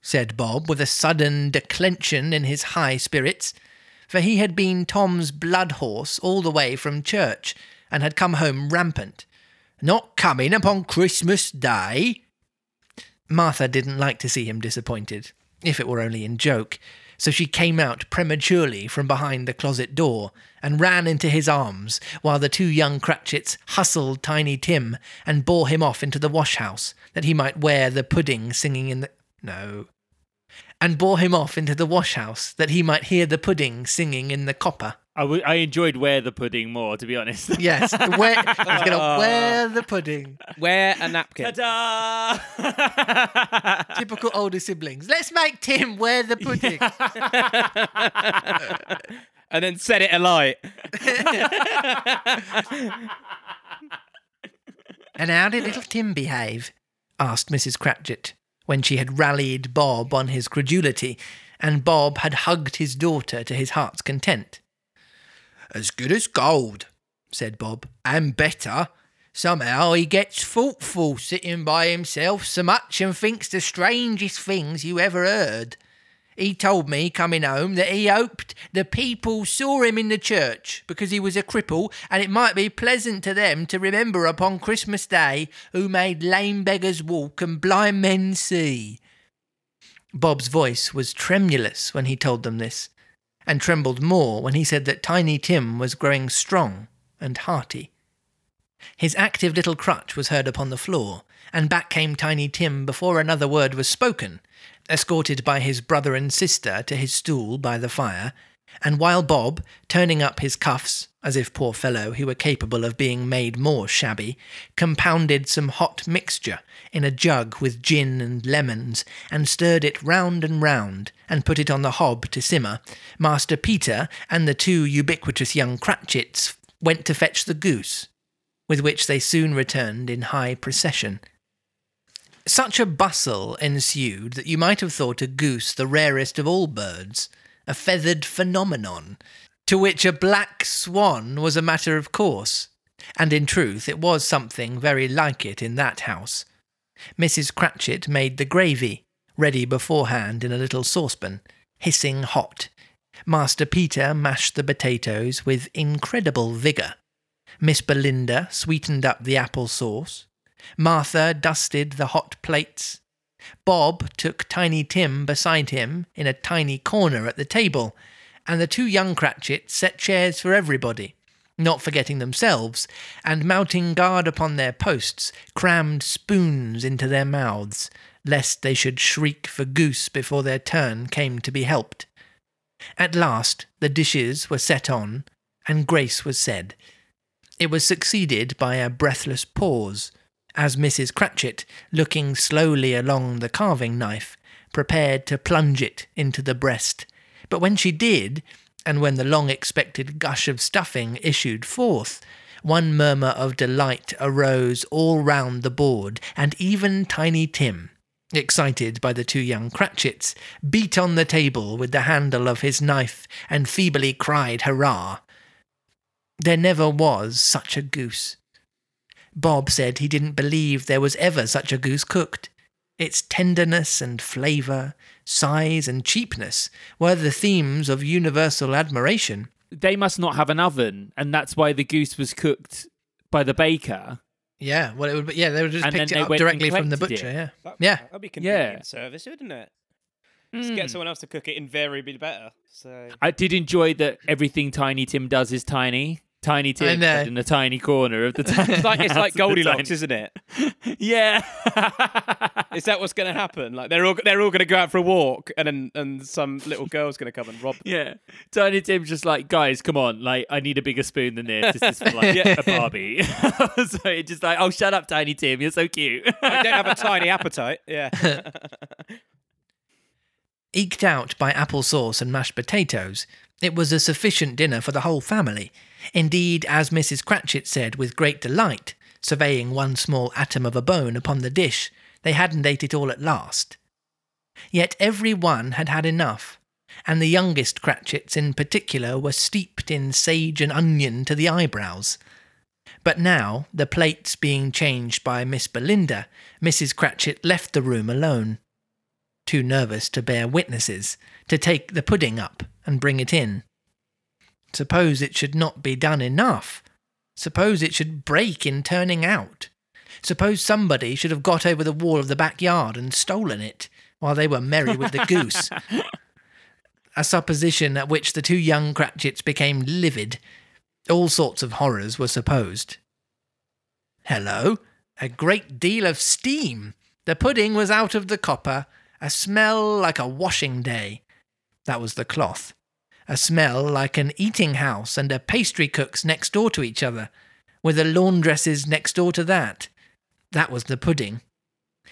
[SPEAKER 3] said Bob, with a sudden declension in his high spirits, for he had been Tim's blood horse all the way from church, and had come home rampant. Not coming upon Christmas Day? Martha didn't like to see him disappointed, if it were only in joke, so she came out prematurely from behind the closet door and ran into his arms, while the two young Cratchits hustled Tiny Tim and bore him off into the wash-house, that he might wear the pudding singing in the... No. And bore him off into the wash-house, that he might hear the pudding singing in the copper.
[SPEAKER 1] I, w- I enjoyed wear the pudding more, to be honest.
[SPEAKER 3] Yes, wear, he's going to wear the pudding.
[SPEAKER 2] wear a napkin.
[SPEAKER 1] Ta-da!
[SPEAKER 3] Typical older siblings. Let's make Tim wear the pudding.
[SPEAKER 2] and then set it alight.
[SPEAKER 3] And how did little Tim behave? asked Mrs. Cratchit, when she had rallied Bob on his credulity, and Bob had hugged his daughter to his heart's content. As good as gold, said Bob, and better. Somehow he gets thoughtful sitting by himself so much and thinks the strangest things you ever heard. He told me coming home that he hoped the people saw him in the church because he was a cripple and it might be pleasant to them to remember upon Christmas Day who made lame beggars walk and blind men see. Bob's voice was tremulous when he told them this, and trembled more when he said that Tiny Tim was growing strong and hearty. His active little crutch was heard upon the floor, and back came Tiny Tim before another word was spoken, escorted by his brother and sister to his stool by the fire, and while Bob, turning up his cuffs, as if poor fellow he were capable of being made more shabby, compounded some hot mixture in a jug with gin and lemons, and stirred it round and round, and put it on the hob to simmer, Master Peter and the two ubiquitous young Cratchits went to fetch the goose, with which they soon returned in high procession. Such a bustle ensued that you might have thought a goose the rarest of all birds, a feathered phenomenon, to which a black swan was a matter of course. And in truth, it was something very like it in that house. Mrs. Cratchit made the gravy, ready beforehand in a little saucepan, hissing hot. Master Peter mashed the potatoes with incredible vigour. Miss Belinda sweetened up the apple sauce. Martha dusted the hot plates. Bob took Tiny Tim beside him in a tiny corner at the table, and the two young Cratchits set chairs for everybody, not forgetting themselves, and mounting guard upon their posts, crammed spoons into their mouths, lest they should shriek for goose before their turn came to be helped. At last the dishes were set on, and grace was said. It was succeeded by a breathless pause, as Mrs. Cratchit, looking slowly along the carving knife, prepared to plunge it into the breast. But when she did, and when the long expected gush of stuffing issued forth, one murmur of delight arose all round the board, and even Tiny Tim, excited by the two young Cratchits, beat on the table with the handle of his knife and feebly cried hurrah. There never was such a goose. Bob said he didn't believe there was ever such a goose cooked. Its tenderness and flavour, size and cheapness were the themes of universal admiration.
[SPEAKER 1] they must not have an oven, and that's why the goose was cooked by the baker.
[SPEAKER 3] Yeah, well, it would. Be, yeah, they would just
[SPEAKER 1] And
[SPEAKER 3] picked it up directly from the butcher.
[SPEAKER 1] it.
[SPEAKER 3] Yeah,
[SPEAKER 2] That-
[SPEAKER 3] Yeah.
[SPEAKER 2] That'd be convenient
[SPEAKER 1] Yeah.
[SPEAKER 2] service, wouldn't it? Just get hmm. someone else to cook it invariably better. So
[SPEAKER 1] I did enjoy that everything Tiny Tim does is tiny. Tiny Tim
[SPEAKER 3] know.
[SPEAKER 1] in a tiny corner of the tiny
[SPEAKER 2] it's like it's like
[SPEAKER 1] house with the
[SPEAKER 2] Goldilocks,
[SPEAKER 1] tiny-
[SPEAKER 2] isn't it?
[SPEAKER 1] Yeah.
[SPEAKER 2] Is that what's going to happen? Like they're all they're all going to go out for a walk, and then and some little girl's going to come and rob them.
[SPEAKER 1] Yeah, Tiny Tim's just like, guys, come on, like, I need a bigger spoon than this. This is for like
[SPEAKER 2] Yeah.
[SPEAKER 1] a Barbie. so it's just like, oh, shut up, Tiny Tim, you're so cute.
[SPEAKER 2] I don't have a tiny appetite. Yeah.
[SPEAKER 3] Eked out by applesauce and mashed potatoes, it was a sufficient dinner for the whole family. Indeed, as Mrs. Cratchit said with great delight, surveying one small atom of a bone upon the dish, they hadn't ate it all at last. Yet every one had had enough, and the youngest Cratchits in particular were steeped in sage and onion to the eyebrows. But now, the plates being changed by Miss Belinda, Mrs. Cratchit left the room alone too nervous to bear witnesses, to take the pudding up and bring it in. Suppose it should not be done enough. Suppose it should break in turning out. Suppose somebody should have got over the wall of the backyard and stolen it while they were merry with the goose. A supposition at which the two young Cratchits became livid. All sorts of horrors were supposed. Hello! A great deal of steam! The pudding was out of the copper, a smell like a washing day. That was the cloth. A smell like an eating house and a pastry cook's next door to each other, with a laundress's next door to that. That was the pudding.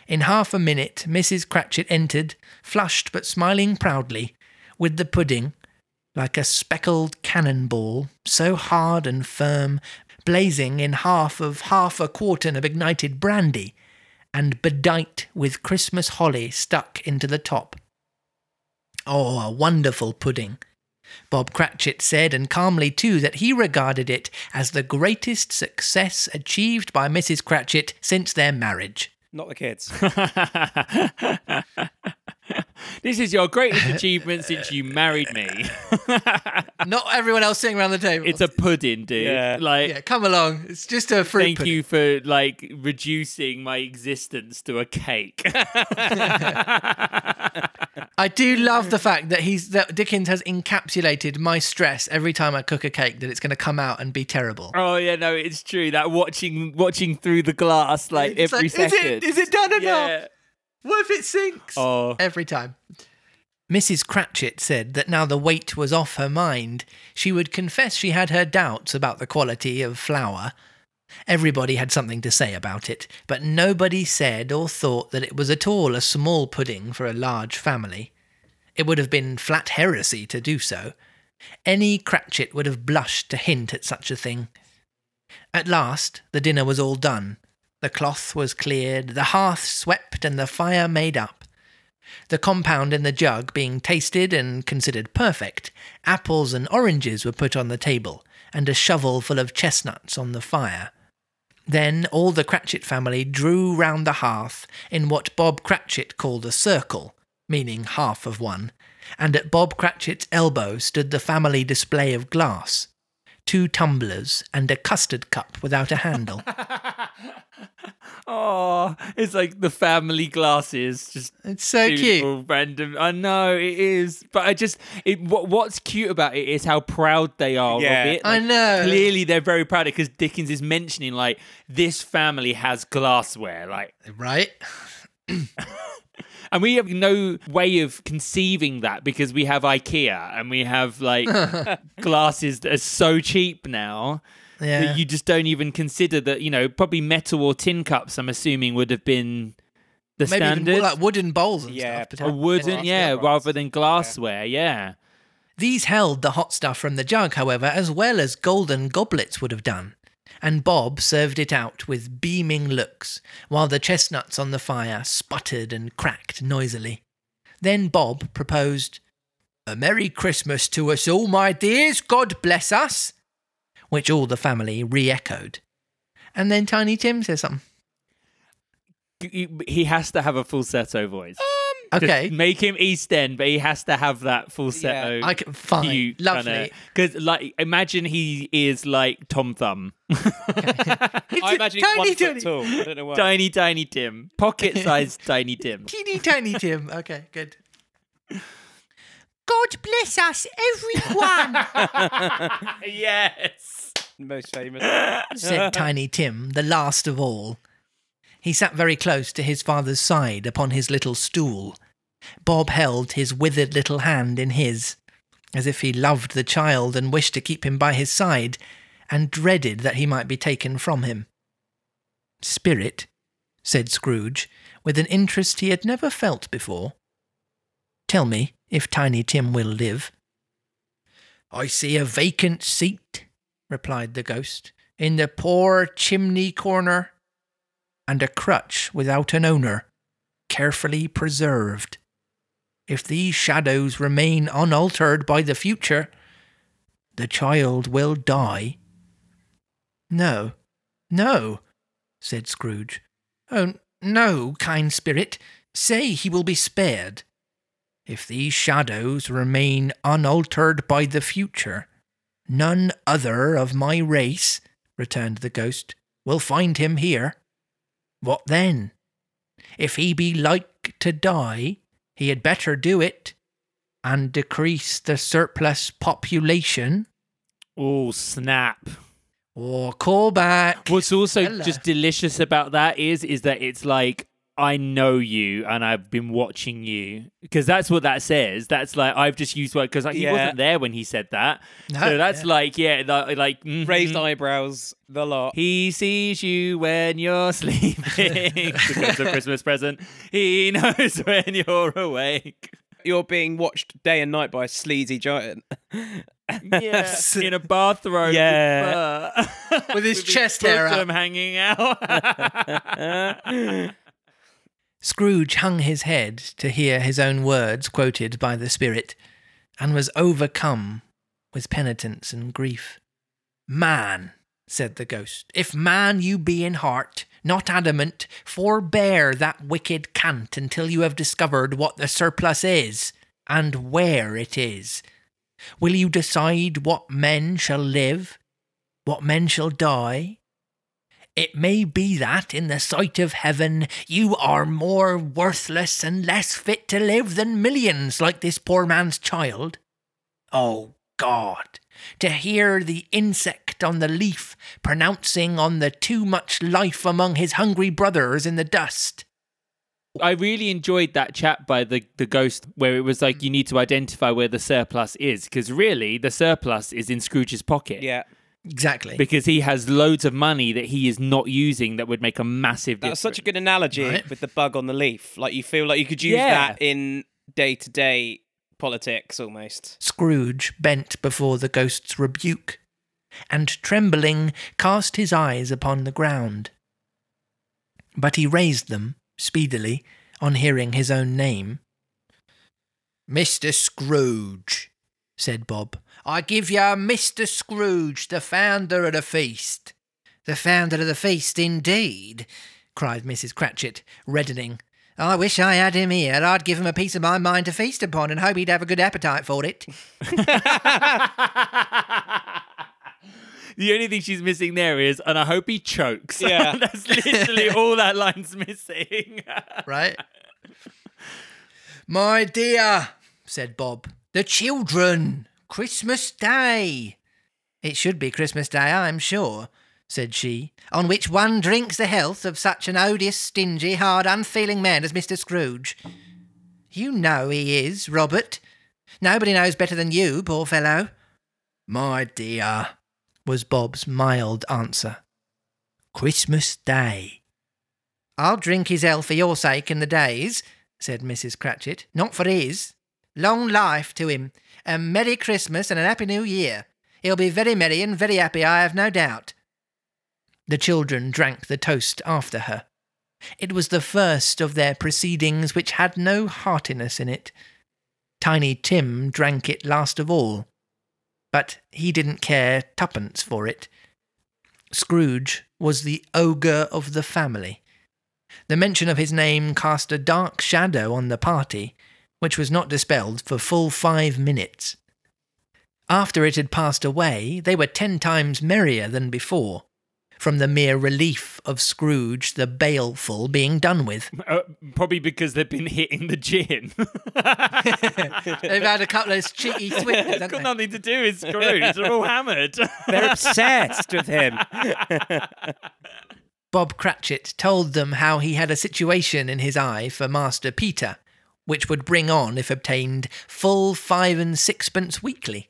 [SPEAKER 3] In half a minute, Mrs. Cratchit entered, flushed but smiling proudly, with the pudding, like a speckled cannonball, so hard and firm, blazing in half of half a quartern of ignited brandy, and bedight with Christmas holly stuck into the top. Oh, a wonderful pudding! Bob Cratchit said, and calmly too, that he regarded it as the greatest success achieved by Mrs. Cratchit since their marriage.
[SPEAKER 2] Not the kids.
[SPEAKER 1] this is your greatest achievement since you married me.
[SPEAKER 3] Not everyone else sitting around the table.
[SPEAKER 1] it's a pudding, dude.
[SPEAKER 2] Yeah.
[SPEAKER 1] Like,
[SPEAKER 3] yeah, come along. It's just a fruit
[SPEAKER 1] thank
[SPEAKER 3] pudding.
[SPEAKER 1] you for like reducing my existence to a cake.
[SPEAKER 3] I do love the fact that he's that Dickens has encapsulated my stress every time I cook a cake that it's going to come out and be terrible.
[SPEAKER 1] oh yeah, no, it's true. That watching watching through the glass like
[SPEAKER 3] It's
[SPEAKER 1] every
[SPEAKER 3] like,
[SPEAKER 1] second.
[SPEAKER 3] Is it, is it done enough?
[SPEAKER 1] yeah.
[SPEAKER 3] What if it sinks?
[SPEAKER 1] Oh.
[SPEAKER 3] Every time. Mrs. Cratchit said that now the weight was off her mind, she would confess she had her doubts about the quality of flour. Everybody had something to say about it, but nobody said or thought that it was at all a small pudding for a large family. It would have been flat heresy to do so. Any Cratchit would have blushed to hint at such a thing. At last, the dinner was all done. The cloth was cleared, the hearth swept, and the fire made up. The compound in the jug being tasted and considered perfect, apples and oranges were put on the table, and a shovel full of chestnuts on the fire. Then all the Cratchit family drew round the hearth in what Bob Cratchit called a circle, meaning half of one, and at Bob Cratchit's elbow stood the family display of glass two tumblers and a custard cup without a handle.
[SPEAKER 1] Oh, it's like the family glasses, just
[SPEAKER 3] It's so cute.
[SPEAKER 1] random. I know it is, but I just it. What, what's cute about it is how proud they are
[SPEAKER 2] Yeah.
[SPEAKER 1] of it.
[SPEAKER 3] I know.
[SPEAKER 1] Clearly, they're very proud of it because Dickens is mentioning like this family has glassware, like,
[SPEAKER 3] Right?
[SPEAKER 1] and we have no way of conceiving that because we have IKEA and we have like glasses that are so cheap now.
[SPEAKER 3] Yeah.
[SPEAKER 1] that you just don't even consider that you know probably metal or tin cups i'm assuming would have been the
[SPEAKER 3] Maybe
[SPEAKER 1] standard
[SPEAKER 3] even like wooden bowls and
[SPEAKER 2] Yeah,
[SPEAKER 1] a
[SPEAKER 3] stuff. potentially.
[SPEAKER 1] wooden yeah
[SPEAKER 2] glass.
[SPEAKER 1] rather than glassware yeah
[SPEAKER 3] These held the hot stuff from the jug, however, as well as golden goblets would have done. And Bob served it out with beaming looks, while the chestnuts on the fire sputtered and cracked noisily. Then Bob proposed, A Merry Christmas to us all, my dears, God bless us, which all the family re echoed. And then Tiny Tim says something.
[SPEAKER 1] he he has to have a falsetto voice Just
[SPEAKER 3] Okay,
[SPEAKER 1] make him east end but he has to have that falsetto
[SPEAKER 3] I can, fine, lovely.
[SPEAKER 1] because like imagine he is like tom thumb
[SPEAKER 2] I imagine he's
[SPEAKER 3] tiny,
[SPEAKER 2] one
[SPEAKER 3] tiny.
[SPEAKER 2] foot tall. I don't know why.
[SPEAKER 1] tiny tiny tim pocket sized tiny tim
[SPEAKER 3] Teeny tiny Tim. Okay, good. God bless us, everyone,
[SPEAKER 2] yes. Most famous.
[SPEAKER 3] said Tiny Tim, the last of all. He sat very close to his father's side upon his little stool. Bob held his withered little hand in his, as if he loved the child and wished to keep him by his side, and dreaded that he might be taken from him. Spirit, said Scrooge, with an interest he had never felt before. Tell me if Tiny Tim will live. I see a vacant seat, replied the ghost, in the poor chimney corner, and a crutch without an owner, carefully preserved. If these shadows remain unaltered by the future, the child will die. No, no, said Scrooge. Oh, no, kind spirit, say he will be spared. If these shadows remain unaltered by the future, none other of my race, returned the ghost, will find him here. What then? If he be like to die, he had better do it, and decrease the surplus population.
[SPEAKER 1] Oh, snap.
[SPEAKER 3] Or call back.
[SPEAKER 1] What's also
[SPEAKER 3] Hello.
[SPEAKER 1] just delicious about that is is that it's like I know you and I've been watching you because that's what that says. That's like I've just used word because like, he wasn't there when he said that.
[SPEAKER 3] No,
[SPEAKER 1] so that's
[SPEAKER 3] yeah.
[SPEAKER 1] like yeah, li- like mhm.
[SPEAKER 2] Raised eyebrows, the lot.
[SPEAKER 1] He sees you when you're sleeping. because of Christmas present. He knows when you're awake.
[SPEAKER 2] You're being watched day and night by a sleazy giant.
[SPEAKER 1] Yeah, in a bathrobe.
[SPEAKER 2] Yeah.
[SPEAKER 1] with.
[SPEAKER 3] With his chest hair up.
[SPEAKER 1] hanging out.
[SPEAKER 3] Scrooge hung his head to hear his own words quoted by the spirit, and was overcome with penitence and grief. Man, said the ghost, if man you be in heart, not adamant, forbear that wicked cant until you have discovered what the surplus is, and where it is. Will you decide what men shall live, what men shall die, it may be that, in the sight of heaven, you are more worthless and less fit to live than millions like this poor man's child. Oh, God! To hear the insect on the leaf pronouncing on the too much life among his hungry brothers in the dust.
[SPEAKER 1] I really enjoyed that chat by the, the ghost where it was like you need to identify where the surplus is because really the surplus is in Scrooge's pocket.
[SPEAKER 2] yeah.
[SPEAKER 3] Exactly.
[SPEAKER 1] Because he has loads of money that he is not using that would make a massive
[SPEAKER 2] That
[SPEAKER 1] difference.
[SPEAKER 2] was such a good analogy
[SPEAKER 3] Right.
[SPEAKER 2] with the bug on the leaf. Like you feel like you could use
[SPEAKER 1] Yeah.
[SPEAKER 2] that in day to day politics almost.
[SPEAKER 3] Scrooge bent before the ghost's rebuke, and trembling cast his eyes upon the ground. But he raised them speedily on hearing his own name. Mr. Scrooge, said Bob. I give you Mr. Scrooge, the founder of the feast. The founder of the feast, indeed, cried Mrs. Cratchit, reddening. I wish I had him here. I'd give him a piece of my mind to feast upon and hope he'd have a good appetite for it.
[SPEAKER 1] the only thing she's missing there is, and I hope he chokes.
[SPEAKER 2] Yeah.
[SPEAKER 1] That's literally all that line's missing.
[SPEAKER 3] right? My dear, said Bob, the children, Christmas Day. It should be Christmas Day, I'm sure, said she, on which one drinks the health of such an odious, stingy, hard, unfeeling man as Mr. Scrooge. You know he is, Robert. Nobody knows better than you, poor fellow. My dear, was Bob's mild answer. Christmas Day. I'll drink his health for your sake in the days, said Mrs. Cratchit, not for his. Long life to him. A Merry Christmas and a Happy New Year. He'll be very merry and very happy, I have no doubt. The children drank the toast after her. It was the first of their proceedings which had no heartiness in it. Tiny Tim drank it last of all, but he didn't care twopence for it. Scrooge was the ogre of the family. The mention of his name cast a dark shadow on the party, which was not dispelled for full five minutes. After it had passed away, they were ten times merrier than before, from the mere relief of Scrooge the Baleful being done with.
[SPEAKER 1] Uh, probably because they've been hitting the gin.
[SPEAKER 3] They've had a couple of cheeky twinkles,
[SPEAKER 1] it's
[SPEAKER 3] haven't
[SPEAKER 1] got
[SPEAKER 3] they?
[SPEAKER 1] nothing to do with Scrooge. They're all hammered.
[SPEAKER 2] They're obsessed with him.
[SPEAKER 3] Bob Cratchit told them how he had a situation in his eye for Master Peter, which would bring on, if obtained, full five and sixpence weekly.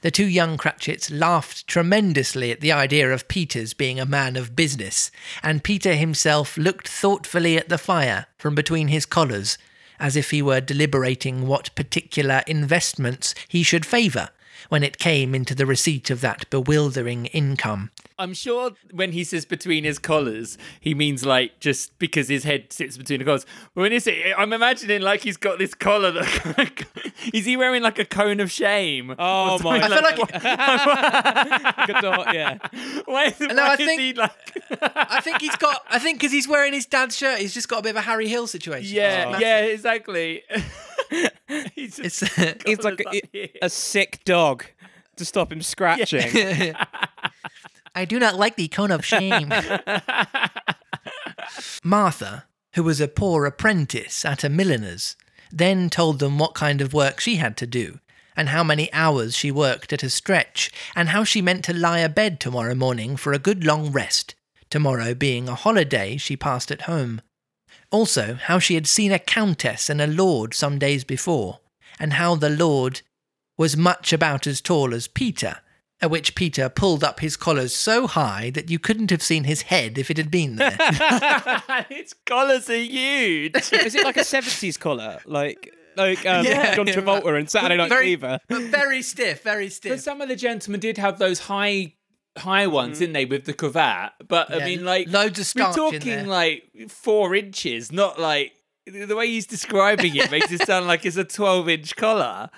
[SPEAKER 3] The two young Cratchits laughed tremendously at the idea of Peter's being a man of business, and Peter himself looked thoughtfully at the fire from between his collars, as if he were deliberating what particular investments he should favour when it came into the receipt of that bewildering income.
[SPEAKER 1] I'm sure when he says between his collars, he means like just because his head sits between the collars. But when he say, I'm imagining like he's got this collar that is he wearing like a cone of shame?
[SPEAKER 2] Oh my!
[SPEAKER 1] something
[SPEAKER 3] I feel like
[SPEAKER 2] Good thought, yeah.
[SPEAKER 1] Why, is,
[SPEAKER 3] No,
[SPEAKER 1] why
[SPEAKER 3] I
[SPEAKER 1] is
[SPEAKER 3] think-
[SPEAKER 1] he like?
[SPEAKER 3] I think he's got. I think because he's wearing his dad's shirt, he's just got a bit of a Harry Hill situation.
[SPEAKER 1] yeah,
[SPEAKER 3] It's
[SPEAKER 1] yeah, exactly. he's just
[SPEAKER 3] It's
[SPEAKER 2] He's like a, a sick dog to stop him scratching.
[SPEAKER 3] I do not like the cone of shame. Martha, who was a poor apprentice at a milliner's, then told them what kind of work she had to do, and how many hours she worked at a stretch, and how she meant to lie abed tomorrow morning for a good long rest, tomorrow being a holiday she passed at home. Also, how she had seen a countess and a lord some days before, and how the lord was much about as tall as Peter, at which Peter pulled up his collars so high that you couldn't have seen his head if it had been there.
[SPEAKER 1] Its collars are huge.
[SPEAKER 2] Is it like a seventies collar, like like um,
[SPEAKER 3] Yeah.
[SPEAKER 2] John Travolta in Saturday Night
[SPEAKER 3] Very-
[SPEAKER 2] Fever?
[SPEAKER 3] but very stiff, very
[SPEAKER 1] But
[SPEAKER 3] stiff.
[SPEAKER 1] some of the gentlemen did have those high high ones, didn't they, with the cravat? But
[SPEAKER 3] Yeah,
[SPEAKER 1] I mean, like
[SPEAKER 3] loads of starch
[SPEAKER 1] We're
[SPEAKER 3] in
[SPEAKER 1] talking
[SPEAKER 3] there.
[SPEAKER 1] like four inches, not like the way he's describing it makes it sound like it's a twelve-inch collar.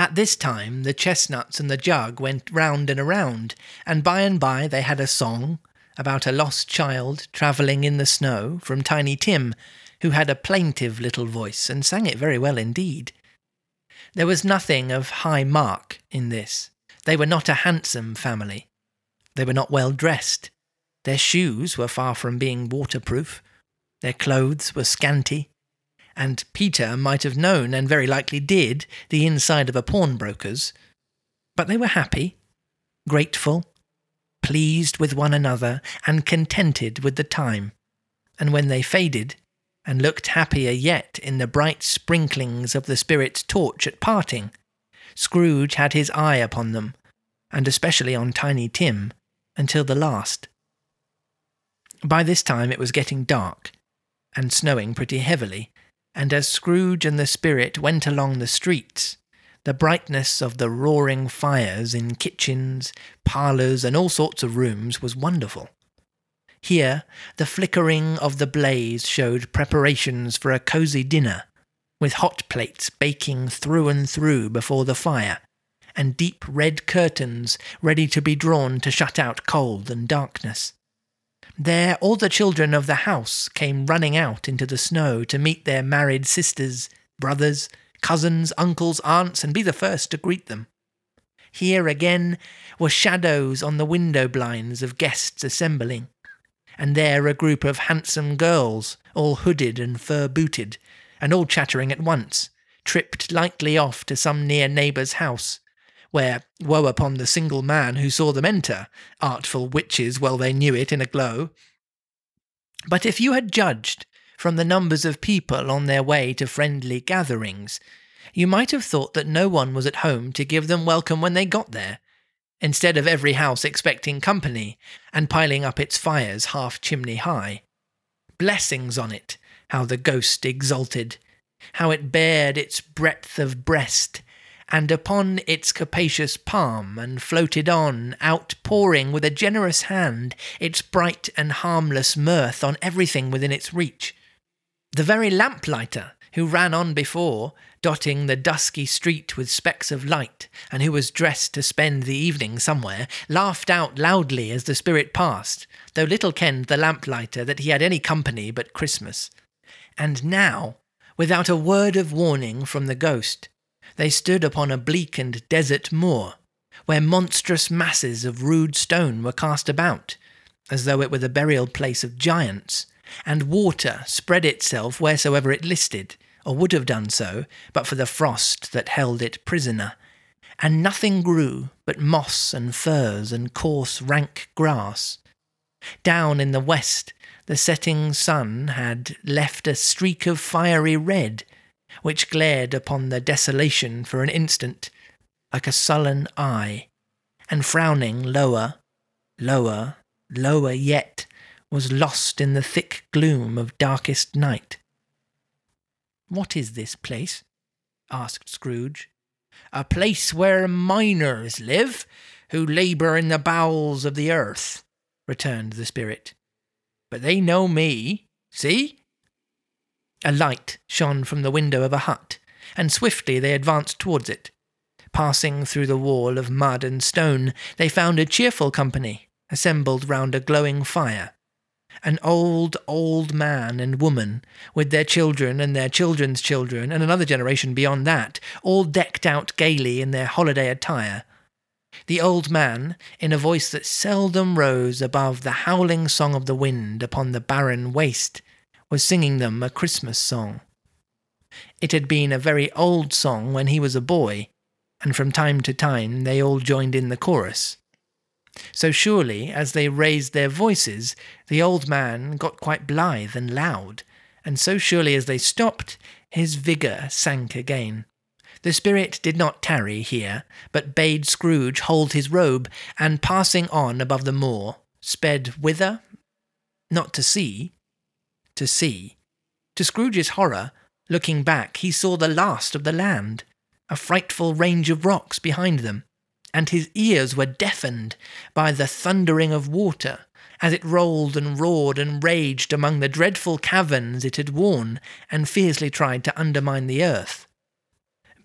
[SPEAKER 3] At this time, the chestnuts and the jug went round and around, and by and by they had a song about a lost child travelling in the snow from Tiny Tim, who had a plaintive little voice and sang it very well indeed. There was nothing of high mark in this. They were not a handsome family. They were not well dressed. Their shoes were far from being waterproof. Their clothes were scanty and Peter might have known, and very likely did, the inside of a pawnbroker's. But they were happy, grateful, pleased with one another, and contented with the time. And when they faded, and looked happier yet in the bright sprinklings of the spirit's torch at parting, Scrooge had his eye upon them, and especially on Tiny Tim, until the last. By this time it was getting dark, and snowing pretty heavily, and as Scrooge and the spirit went along the streets, the brightness of the roaring fires in kitchens, parlours, and all sorts of rooms was wonderful. Here, the flickering of the blaze showed preparations for a cosy dinner, with hot plates baking through and through before the fire, and deep red curtains ready to be drawn to shut out cold and darkness. There, all the children of the house came running out into the snow to meet their married sisters, brothers, cousins, uncles, aunts, and be the first to greet them. Here again were shadows on the window blinds of guests assembling, and there a group of handsome girls, all hooded and fur booted, and all chattering at once, tripped lightly off to some near neighbour's house, where woe upon the single man who saw them enter, artful witches well they knew it in a glow. But if you had judged from the numbers of people on their way to friendly gatherings, you might have thought that no one was at home to give them welcome when they got there, instead of every house expecting company and piling up its fires half chimney high. Blessings on it, how the ghost exulted, how it bared its breadth of breast, and upon its capacious palm, and floated on, outpouring with a generous hand its bright and harmless mirth on everything within its reach. The very lamplighter, who ran on before, dotting the dusky street with specks of light, and who was dressed to spend the evening somewhere, laughed out loudly as the spirit passed, though little kenned the lamplighter that he had any company but Christmas. And now, without a word of warning from the ghost, they stood upon a bleak and desert moor, where monstrous masses of rude stone were cast about, as though it were the burial place of giants, and water spread itself wheresoever it listed, or would have done so, but for the frost that held it prisoner. And nothing grew but moss and furze and coarse rank grass. Down in the west, the setting sun had left a streak of fiery red, which glared upon the desolation for an instant, like a sullen eye, and frowning lower, lower, lower yet, was lost in the thick gloom of darkest night. What is this place? asked Scrooge. A place where miners live, who labour in the bowels of the earth, returned the spirit. But they know me. See? A light shone from the window of a hut, and swiftly they advanced towards it. Passing through the wall of mud and stone, they found a cheerful company assembled round a glowing fire. An old, old man and woman, with their children and their children's children, and another generation beyond that, all decked out gaily in their holiday attire. The old man, in a voice that seldom rose above the howling song of the wind upon the barren waste, was singing them a Christmas song. It had been a very old song when he was a boy, and from time to time they all joined in the chorus. So surely, as they raised their voices, the old man got quite blithe and loud, and so surely as they stopped, his vigour sank again. The spirit did not tarry here, but bade Scrooge hold his robe, and passing on above the moor, sped whither? Not to sea, to sea. To Scrooge's horror, looking back, he saw the last of the land, a frightful range of rocks behind them, and his ears were deafened by the thundering of water as it rolled and roared and raged among the dreadful caverns it had worn and fiercely tried to undermine the earth.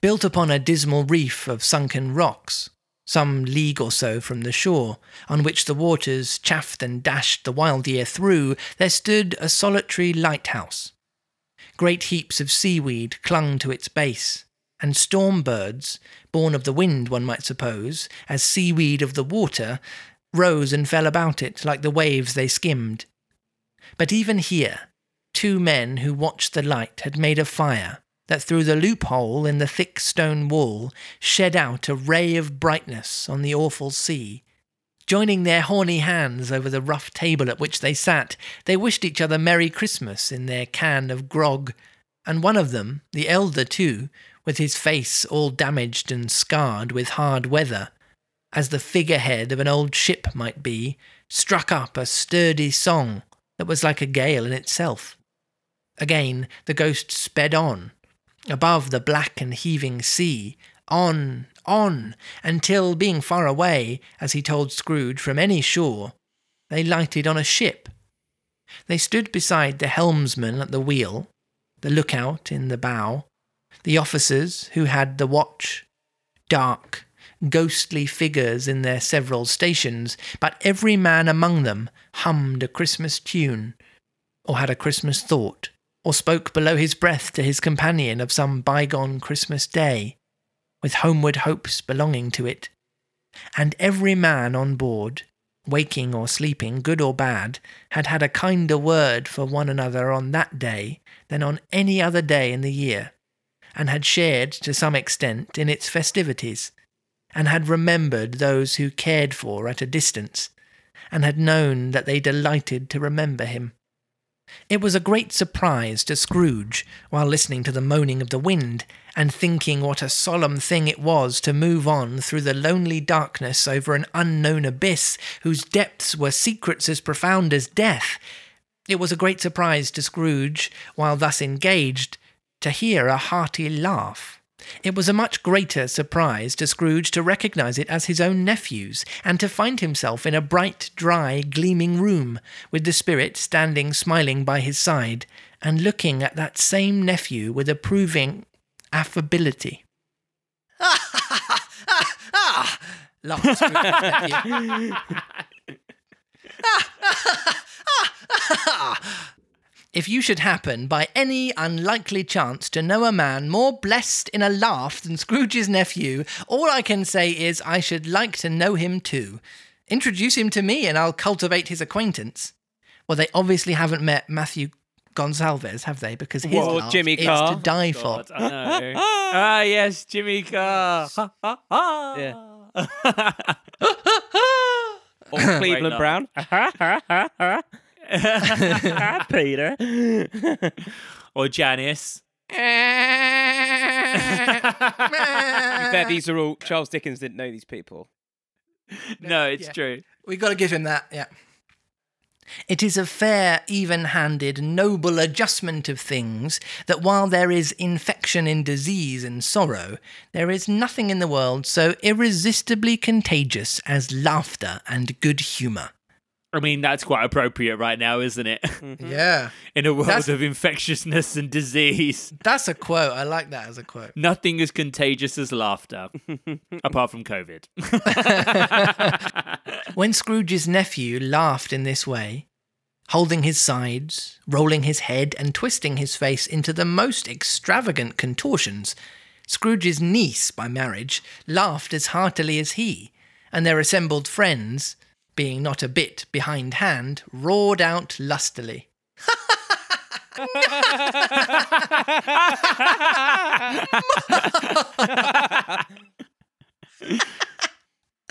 [SPEAKER 3] Built upon a dismal reef of sunken rocks, some league or so from the shore, on which the waters chafed and dashed the wild year through, there stood a solitary lighthouse. Great heaps of seaweed clung to its base, and storm birds, born of the wind, one might suppose, as seaweed of the water, rose and fell about it like the waves they skimmed. But even here, two men who watched the light had made a fire that through the loophole in the thick stone wall shed out a ray of brightness on the awful sea. Joining their horny hands over the rough table at which they sat, they wished each other Merry Christmas in their can of grog, and one of them, the elder too, with his face all damaged and scarred with hard weather, as the figurehead of an old ship might be, struck up a sturdy song that was like a gale in itself. Again the ghost sped on, above the black and heaving sea, on, on, until, being far away, as he told Scrooge, from any shore, they lighted on a ship. They stood beside the helmsman at the wheel, the lookout in the bow, the officers who had the watch, dark, ghostly figures in their several stations, but every man among them hummed a Christmas tune, or had a Christmas thought, or spoke below his breath to his companion of some bygone Christmas day, with homeward hopes belonging to it. And every man on board, waking or sleeping, good or bad, had had a kinder word for one another on that day than on any other day in the year and had shared to some extent in its festivities, and had remembered those who cared for at a distance, and had known that they delighted to remember him. It was a great surprise to Scrooge, while listening to the moaning of the wind, and thinking what a solemn thing it was to move on through the lonely darkness over an unknown abyss whose depths were secrets as profound as death. It was a great surprise to Scrooge, while thus engaged, to hear a hearty laugh. It was a much greater surprise to Scrooge to recognize it as his own nephew's, and to find himself in a bright, dry, gleaming room, with the spirit standing smiling by his side, and looking at that same nephew with approving affability. Ah, ah, ah, ah, laughed Scrooge's nephew. If you should happen, by any unlikely chance, to know a man more blessed in a laugh than Scrooge's nephew, all I can say is I should like to know him too. Introduce him to me and I'll cultivate his acquaintance. Well, they obviously haven't met Matthew Gonsalves, have they? Because his
[SPEAKER 2] Or
[SPEAKER 3] laugh
[SPEAKER 2] Jimmy
[SPEAKER 3] is
[SPEAKER 2] Carr.
[SPEAKER 3] to die for.
[SPEAKER 1] God, I know. ah, yes, Jimmy Carr.
[SPEAKER 2] Yeah. Or Cleveland
[SPEAKER 1] no.
[SPEAKER 2] Brown. Peter.
[SPEAKER 1] or Janice.
[SPEAKER 2] To be fair, these are all Charles Dickens didn't know these people.
[SPEAKER 1] no, it's
[SPEAKER 3] yeah.
[SPEAKER 1] true.
[SPEAKER 3] we got to give him that, yeah. It is a fair, even handed, noble adjustment of things that while there is infection in disease and sorrow, there is nothing in the world so irresistibly contagious as laughter and good humour.
[SPEAKER 1] I mean, that's quite appropriate right now, isn't it? Mm-hmm.
[SPEAKER 3] Yeah.
[SPEAKER 1] In a world
[SPEAKER 3] That's-
[SPEAKER 1] of infectiousness and disease,
[SPEAKER 3] That's a quote. I like that as a quote.
[SPEAKER 1] nothing as contagious as laughter, apart from COVID.
[SPEAKER 3] When Scrooge's nephew laughed in this way, holding his sides, rolling his head, and twisting his face into the most extravagant contortions, Scrooge's niece by marriage laughed as heartily as he, and their assembled friends, being not a bit behindhand, roared out lustily.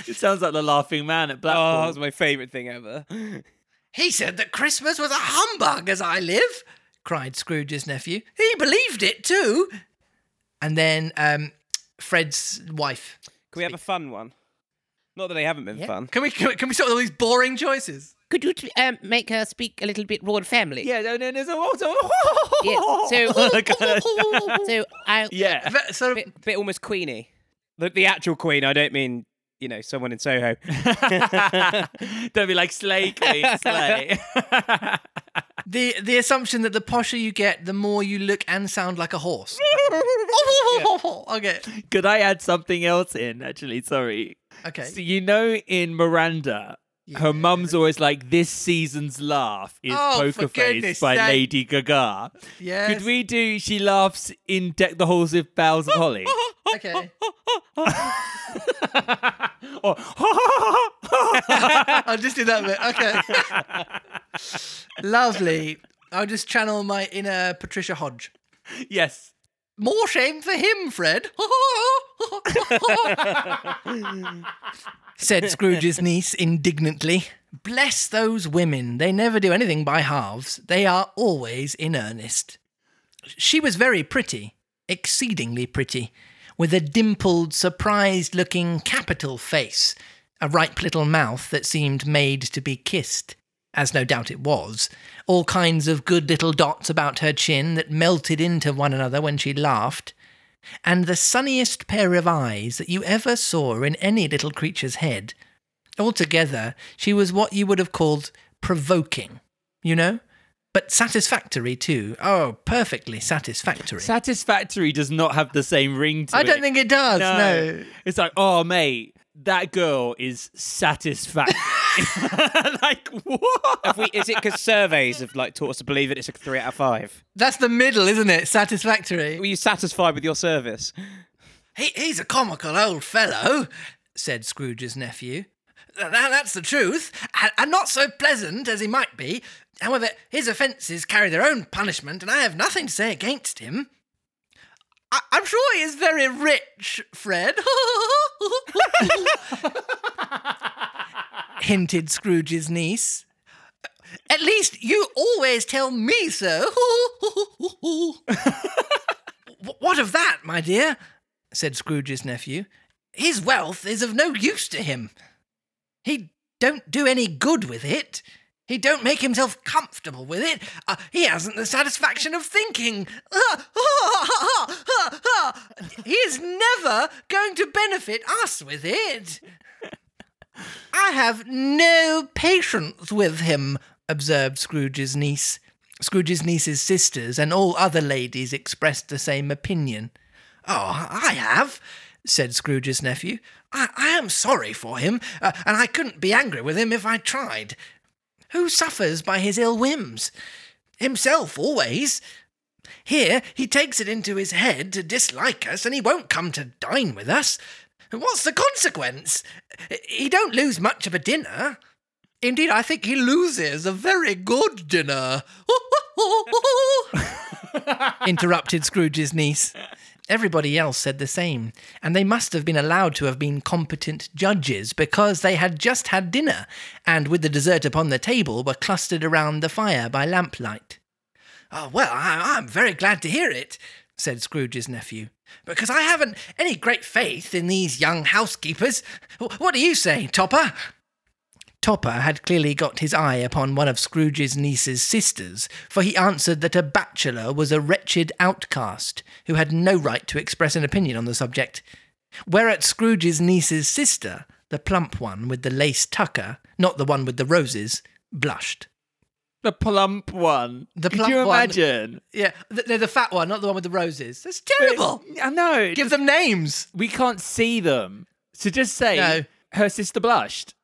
[SPEAKER 1] it sounds like the laughing man at Blackpool.
[SPEAKER 2] Oh,
[SPEAKER 1] Blackpool.
[SPEAKER 2] that was my favourite thing ever.
[SPEAKER 3] He said that Christmas was a humbug as I live, cried Scrooge's nephew. He believed it too. And then um, Fred's wife.
[SPEAKER 2] Can we have a fun one? Not that they haven't been
[SPEAKER 3] Yeah.
[SPEAKER 2] fun.
[SPEAKER 3] Can we, can we can we start with all these boring choices?
[SPEAKER 4] Could you um, make her speak a little bit royal family?
[SPEAKER 1] yeah, no, no, no, so, so,
[SPEAKER 4] Yeah, so- So I
[SPEAKER 1] yeah.
[SPEAKER 3] Ve- Sort of,
[SPEAKER 2] Bit, bit almost Queenie. The, the actual Queen. I don't mean you know someone in Soho.
[SPEAKER 1] Don't be like slay queen, slay.
[SPEAKER 3] the the assumption that the posher you get, the more you look and sound like a horse. okay.
[SPEAKER 1] Could I add something else in? Actually, sorry.
[SPEAKER 3] Okay.
[SPEAKER 1] So you know, in Miranda, her mum's always like, "This season's laugh is
[SPEAKER 3] Oh,
[SPEAKER 1] Poker Face by
[SPEAKER 3] sake.
[SPEAKER 1] Lady Gaga."
[SPEAKER 3] Yeah.
[SPEAKER 1] Could we do? She laughs in Deck the Halls with Boughs of Holly.
[SPEAKER 3] Okay.
[SPEAKER 1] or
[SPEAKER 3] I'll just do that bit. Okay. Lovely. I'll just channel my inner Patricia Hodge.
[SPEAKER 1] yes.
[SPEAKER 3] More shame for him, Fred. Said Scrooge's niece indignantly. Bless those women. They never do anything by halves. They are always in earnest. She was very pretty, exceedingly pretty, with a dimpled, surprised looking capital face, a ripe little mouth that seemed made to be kissed, as no doubt it was, all kinds of good little dots about her chin that melted into one another when she laughed, and the sunniest pair of eyes that you ever saw in any little creature's head. Altogether, she was what you would have called provoking, you know? But satisfactory too. Oh, perfectly satisfactory.
[SPEAKER 1] Satisfactory does not have the same ring to
[SPEAKER 3] I
[SPEAKER 1] it.
[SPEAKER 3] don't think it does, no.
[SPEAKER 1] It's like, oh, mate, that girl is satisfactory. like, what?
[SPEAKER 2] Have we, is it because surveys have like taught us to believe that it's a three out of five?
[SPEAKER 3] That's the middle, isn't it? Satisfactory.
[SPEAKER 2] Were you satisfied with your service?
[SPEAKER 3] He, he's a comical old fellow, said Scrooge's nephew. Th- that's the truth, and, and not so pleasant as he might be. However, his offences carry their own punishment, and I have nothing to say against him. I- I'm sure he is very rich, Fred. hinted Scrooge's niece. At least you always tell me so. What of that, my dear? said Scrooge's nephew. His wealth is of no use to him. He don't do any good with it. He don't make himself comfortable with it. Uh, he hasn't the satisfaction of thinking. he is never going to benefit us with it. I have no patience with him, observed Scrooge's niece. Scrooge's niece's sisters and all other ladies expressed the same opinion. Oh, I have, said Scrooge's nephew. I, I am sorry for him, uh, and I couldn't be angry with him if I tried. Who suffers by his ill whims? Himself, always. Here, he takes it into his head to dislike us, and he won't come to dine with us. What's the consequence? He don't lose much of a dinner. Indeed, I think he loses a very good dinner. Interrupted Scrooge's niece. Everybody else said the same, and they must have been allowed to have been competent judges because they had just had dinner, and with the dessert upon the table were clustered around the fire by lamplight. Oh, well, I, I'm very glad to hear it, said Scrooge's nephew, because I haven't any great faith in these young housekeepers. What do you say, Topper? Topper had clearly got his eye upon one of Scrooge's niece's sisters, for he answered that a bachelor was a wretched outcast who had no right to express an opinion on the subject. Whereat Scrooge's niece's sister, the plump one with the lace tucker, not the one with the roses, blushed.
[SPEAKER 1] The plump one.
[SPEAKER 3] The
[SPEAKER 1] Could
[SPEAKER 3] plump
[SPEAKER 1] you
[SPEAKER 3] one.
[SPEAKER 1] imagine?
[SPEAKER 3] Yeah, th- they're the fat one, not the one with the roses. That's terrible.
[SPEAKER 1] I know.
[SPEAKER 3] Give them names.
[SPEAKER 1] we can't see them. So just say
[SPEAKER 3] No.
[SPEAKER 1] her sister blushed.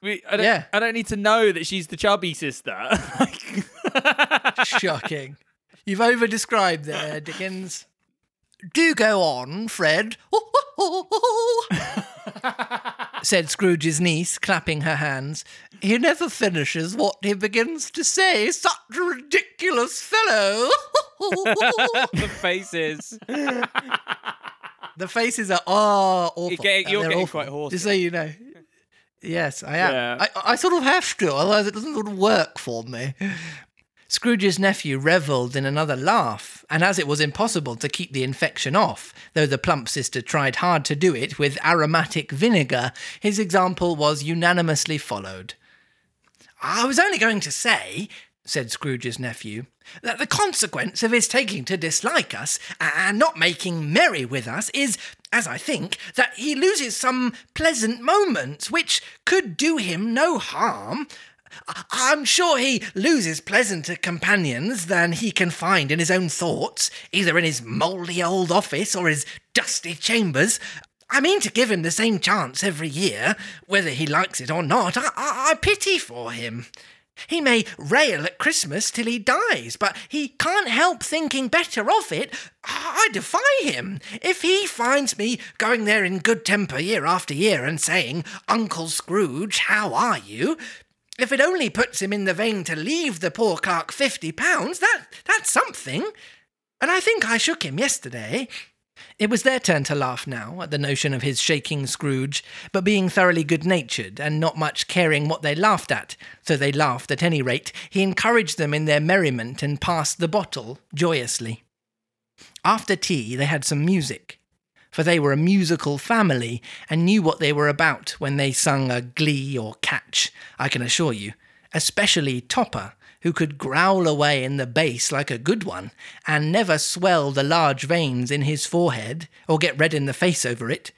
[SPEAKER 1] We, I don't,
[SPEAKER 3] Yeah.
[SPEAKER 1] I don't need to know that she's the chubby sister.
[SPEAKER 3] Shocking. You've over described there, Dickens. Do go on, Fred. said Scrooge's niece, clapping her hands. He never finishes what he begins to say. Such a ridiculous fellow.
[SPEAKER 2] the faces.
[SPEAKER 3] the faces are oh awful.
[SPEAKER 2] You're getting- you're getting
[SPEAKER 3] awful.
[SPEAKER 2] quite hoarse
[SPEAKER 3] Just so you know. Yes, I am.
[SPEAKER 1] Yeah.
[SPEAKER 3] I, I sort of have to, otherwise it doesn't sort of work for me. Scrooge's nephew revelled in another laugh, and as it was impossible to keep the infection off, though the plump sister tried hard to do it with aromatic vinegar, his example was unanimously followed. I was only going to say, said Scrooge's nephew, that the consequence of his taking to dislike us and not making merry with us is, as I think, that he loses some pleasant moments which could do him no harm. I'm sure he loses pleasanter companions than he can find in his own thoughts, either in his mouldy old office or his dusty chambers. I mean to give him the same chance every year, whether he likes it or not. I, I, I pity for him. He may rail at Christmas till he dies, but he can't help thinking better of it. I defy him. If he finds me going there in good temper year after year and saying, Uncle Scrooge, how are you? If it only puts him in the vein to leave the poor clerk fifty pounds, that that's something. And I think I shook him yesterday. It was their turn to laugh now at the notion of his shaking Scrooge, but being thoroughly good natured and not much caring what they laughed at, so they laughed at any rate, he encouraged them in their merriment and passed the bottle joyously. After tea, they had some music, for they were a musical family and knew what they were about when they sung a glee or catch, I can assure you, especially Topper, who could growl away in the bass like a good one, and never swell the large veins in his forehead or get red in the face over it.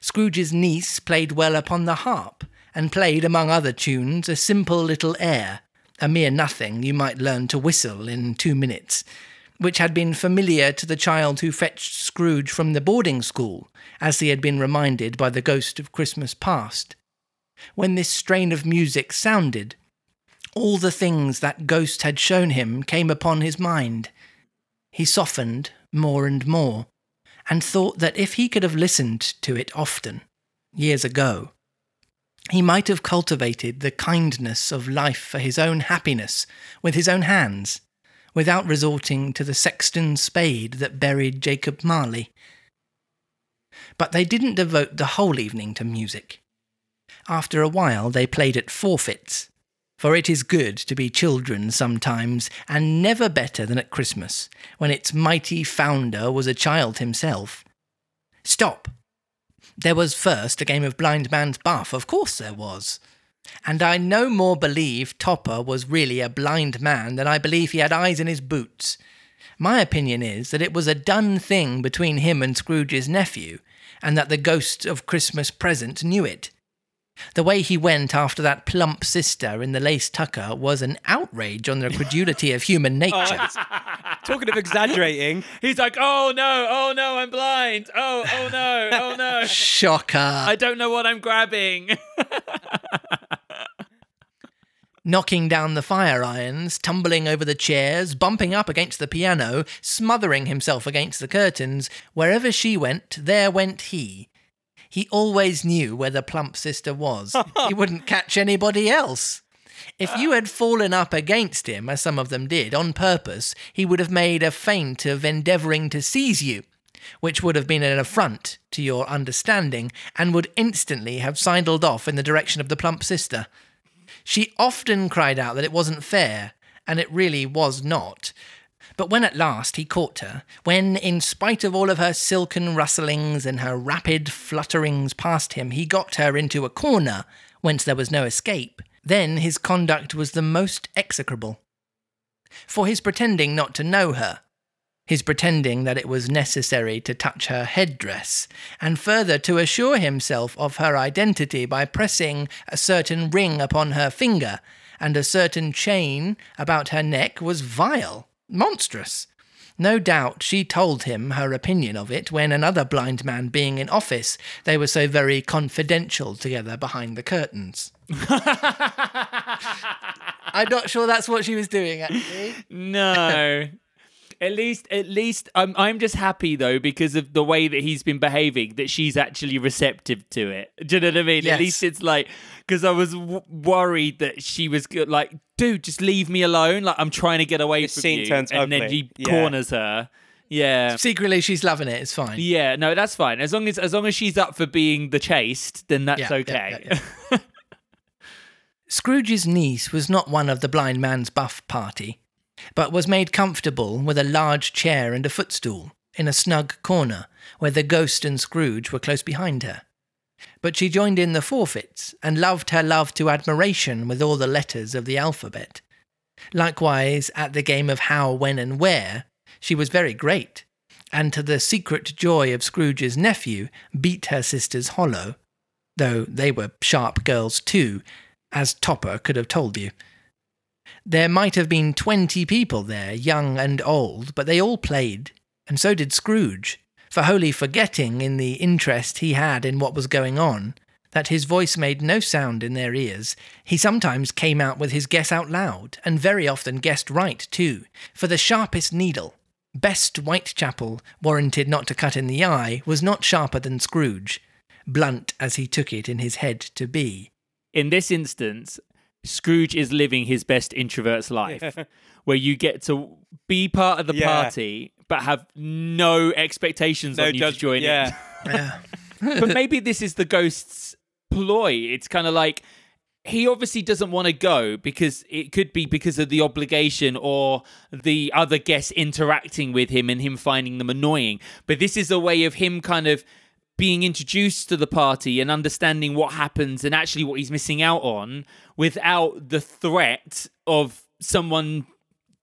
[SPEAKER 3] Scrooge's niece played well upon the harp, and played, among other tunes, a simple little air, a mere nothing you might learn to whistle in two minutes, which had been familiar to the child who fetched Scrooge from the boarding school, as he had been reminded by the ghost of Christmas past. When this strain of music sounded, all the things that ghost had shown him came upon his mind. He softened more and more, and thought that if he could have listened to it often, years ago, he might have cultivated the kindness of life for his own happiness with his own hands, without resorting to the sexton's spade that buried Jacob Marley. But they didn't devote the whole evening to music. After a while, they played at forfeits, for it is good to be children sometimes, and never better than at Christmas, when its mighty founder was a child himself. Stop! There was first a game of blind man's buff, of course there was. And I no more believe Topper was really a blind man than I believe he had eyes in his boots. My opinion is that it was a done thing between him and Scrooge's nephew, and that the ghost of Christmas present knew it. The way he went after that plump sister in the lace tucker was an outrage on the credulity of human oh, nature.
[SPEAKER 2] Talking of exaggerating,
[SPEAKER 1] He's like, oh no, oh no, I'm blind. Oh, oh no, oh no.
[SPEAKER 3] Shocker.
[SPEAKER 1] I don't know what I'm grabbing.
[SPEAKER 3] knocking down the fire irons, tumbling over the chairs, bumping up against the piano, smothering himself against the curtains. Wherever she went, there went he. he always knew where the plump sister was. he wouldn't catch anybody else. If you had fallen up against him, as some of them did, on purpose, he would have made a feint of endeavouring to seize you, which would have been an affront to your understanding, and would instantly have sidled off in the direction of the plump sister. She often cried out that it wasn't fair, and it really was not. But when at last he caught her, when, in spite of all of her silken rustlings and her rapid flutterings past him, he got her into a corner whence there was no escape, then his conduct was the most execrable. For his pretending not to know her, his pretending that it was necessary to touch her headdress, and further to assure himself of her identity by pressing a certain ring upon her finger and a certain chain about her neck was vile, monstrous. No doubt she told him her opinion of it when another blind man being in office, they were so very confidential together behind the curtains. I'm not sure that's what she was doing, actually.
[SPEAKER 1] No. At least, at least, I'm I'm just happy though because of the way that he's been behaving that she's actually receptive to it. Do you know what I mean?
[SPEAKER 3] Yes.
[SPEAKER 1] At least it's like because I was w- worried that she was go- like, dude, just leave me alone. Like I'm trying to get away
[SPEAKER 2] This
[SPEAKER 1] from
[SPEAKER 2] scene
[SPEAKER 1] you,
[SPEAKER 2] turns
[SPEAKER 1] and then he
[SPEAKER 2] Yeah.
[SPEAKER 1] corners her. Yeah.
[SPEAKER 3] Secretly, she's loving it. It's fine.
[SPEAKER 1] Yeah, no, that's fine. As long as as long as she's up for being the chased, then that's
[SPEAKER 3] Yeah, yeah,
[SPEAKER 1] okay.
[SPEAKER 3] yeah, Scrooge's niece was not one of the blind man's buff party, but was made comfortable with a large chair and a footstool in a snug corner where the ghost and Scrooge were close behind her. But she joined in the forfeits and loved her love to admiration with all the letters of the alphabet. Likewise, at the game of how, when, and where, she was very great, and to the secret joy of Scrooge's nephew, beat her sisters hollow, though they were sharp girls too, as Topper could have told you. There might have been twenty people there, young and old, but they all played, and so did Scrooge, for wholly forgetting in the interest he had in what was going on, that his voice made no sound in their ears, he sometimes came out with his guess out loud, and very often guessed right too, for the sharpest needle, best Whitechapel, warranted not to cut in the eye, was not sharper than Scrooge, blunt as he took it in his head to be.
[SPEAKER 1] In this instance, Scrooge is living his best introvert's life, where you get to be part of the
[SPEAKER 2] Yeah.
[SPEAKER 1] party but have no expectations
[SPEAKER 2] No
[SPEAKER 1] on you to join
[SPEAKER 2] Yeah.
[SPEAKER 3] Yeah.
[SPEAKER 1] but maybe this is the ghost's ploy. It's kind of like he obviously doesn't want to go because it could be because of the obligation or the other guests interacting with him and him finding them annoying. But this is a way of him kind of being introduced to the party and understanding what happens and actually what he's missing out on without the threat of someone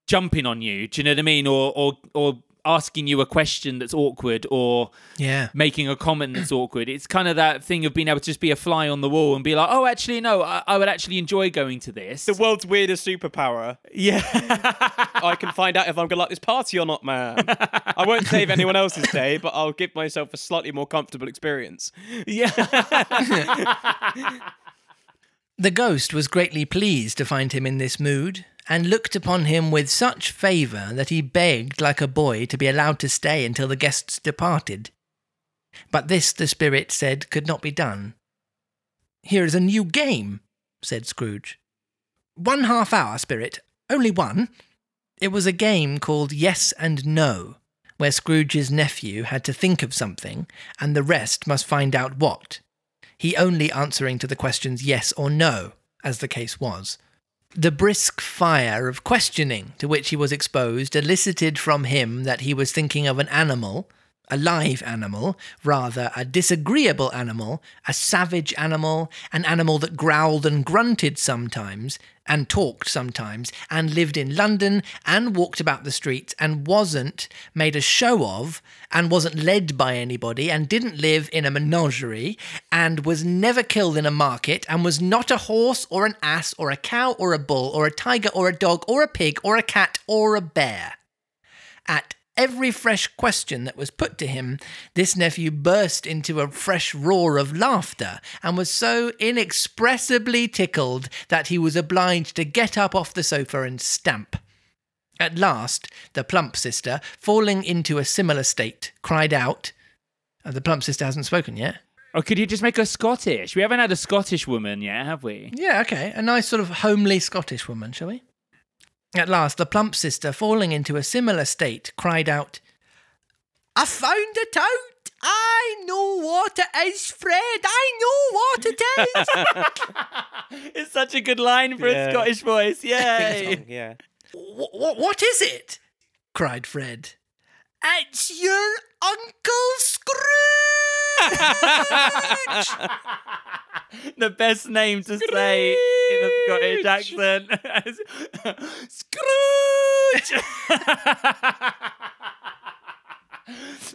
[SPEAKER 1] jumping on you. Do you know what I mean? Or or or asking you a question that's awkward or
[SPEAKER 3] Yeah.
[SPEAKER 1] making a comment that's awkward. It's kind of that thing of being able to just be a fly on the wall and be like, oh, actually, no, I, I would actually enjoy going to this.
[SPEAKER 2] The world's weirdest superpower.
[SPEAKER 1] yeah.
[SPEAKER 2] I can find out if I'm gonna like this party or not, man. I won't save anyone else's day, but I'll give myself a slightly more comfortable experience.
[SPEAKER 1] yeah.
[SPEAKER 3] The ghost was greatly pleased to find him in this mood, and looked upon him with such favour that he begged like a boy to be allowed to stay until the guests departed. But this, the spirit said, could not be done. Here is a new game, said Scrooge. One half hour, spirit, only one. It was a game called Yes and No, where Scrooge's nephew had to think of something, and the rest must find out what he only answering to the questions yes or no, as the case was. The brisk fire of questioning to which he was exposed elicited from him that he was thinking of an animal, a live animal, rather a disagreeable animal, a savage animal, an animal that growled and grunted sometimes, and talked sometimes, and lived in London, and walked about the streets, and wasn't made a show of, and wasn't led by anybody, and didn't live in a menagerie, and was never killed in a market, and was not a horse, or an ass, or a cow, or a bull, or a tiger, or a dog, or a pig, or a cat, or a bear. At every fresh question that was put to him, this nephew burst into a fresh roar of laughter, and was so inexpressibly tickled that he was obliged to get up off the sofa and stamp. At last, the plump sister, falling into a similar state, cried out, Uh, The plump sister hasn't spoken yet.
[SPEAKER 1] Or could you just make her Scottish? We haven't had a Scottish woman yet, have we?
[SPEAKER 3] Yeah, okay. A nice sort of homely Scottish woman, shall we? At last, the plump sister, falling into a similar state, cried out, I found it out! I know what it is, Fred! I know what it is!
[SPEAKER 1] It's such a good line for
[SPEAKER 2] Yeah.
[SPEAKER 1] a Scottish voice. Yay!
[SPEAKER 2] yeah.
[SPEAKER 3] what, what is it? cried Fred. It's your Uncle Scrooge!
[SPEAKER 1] the best name to say in a Scottish accent. Scrooge!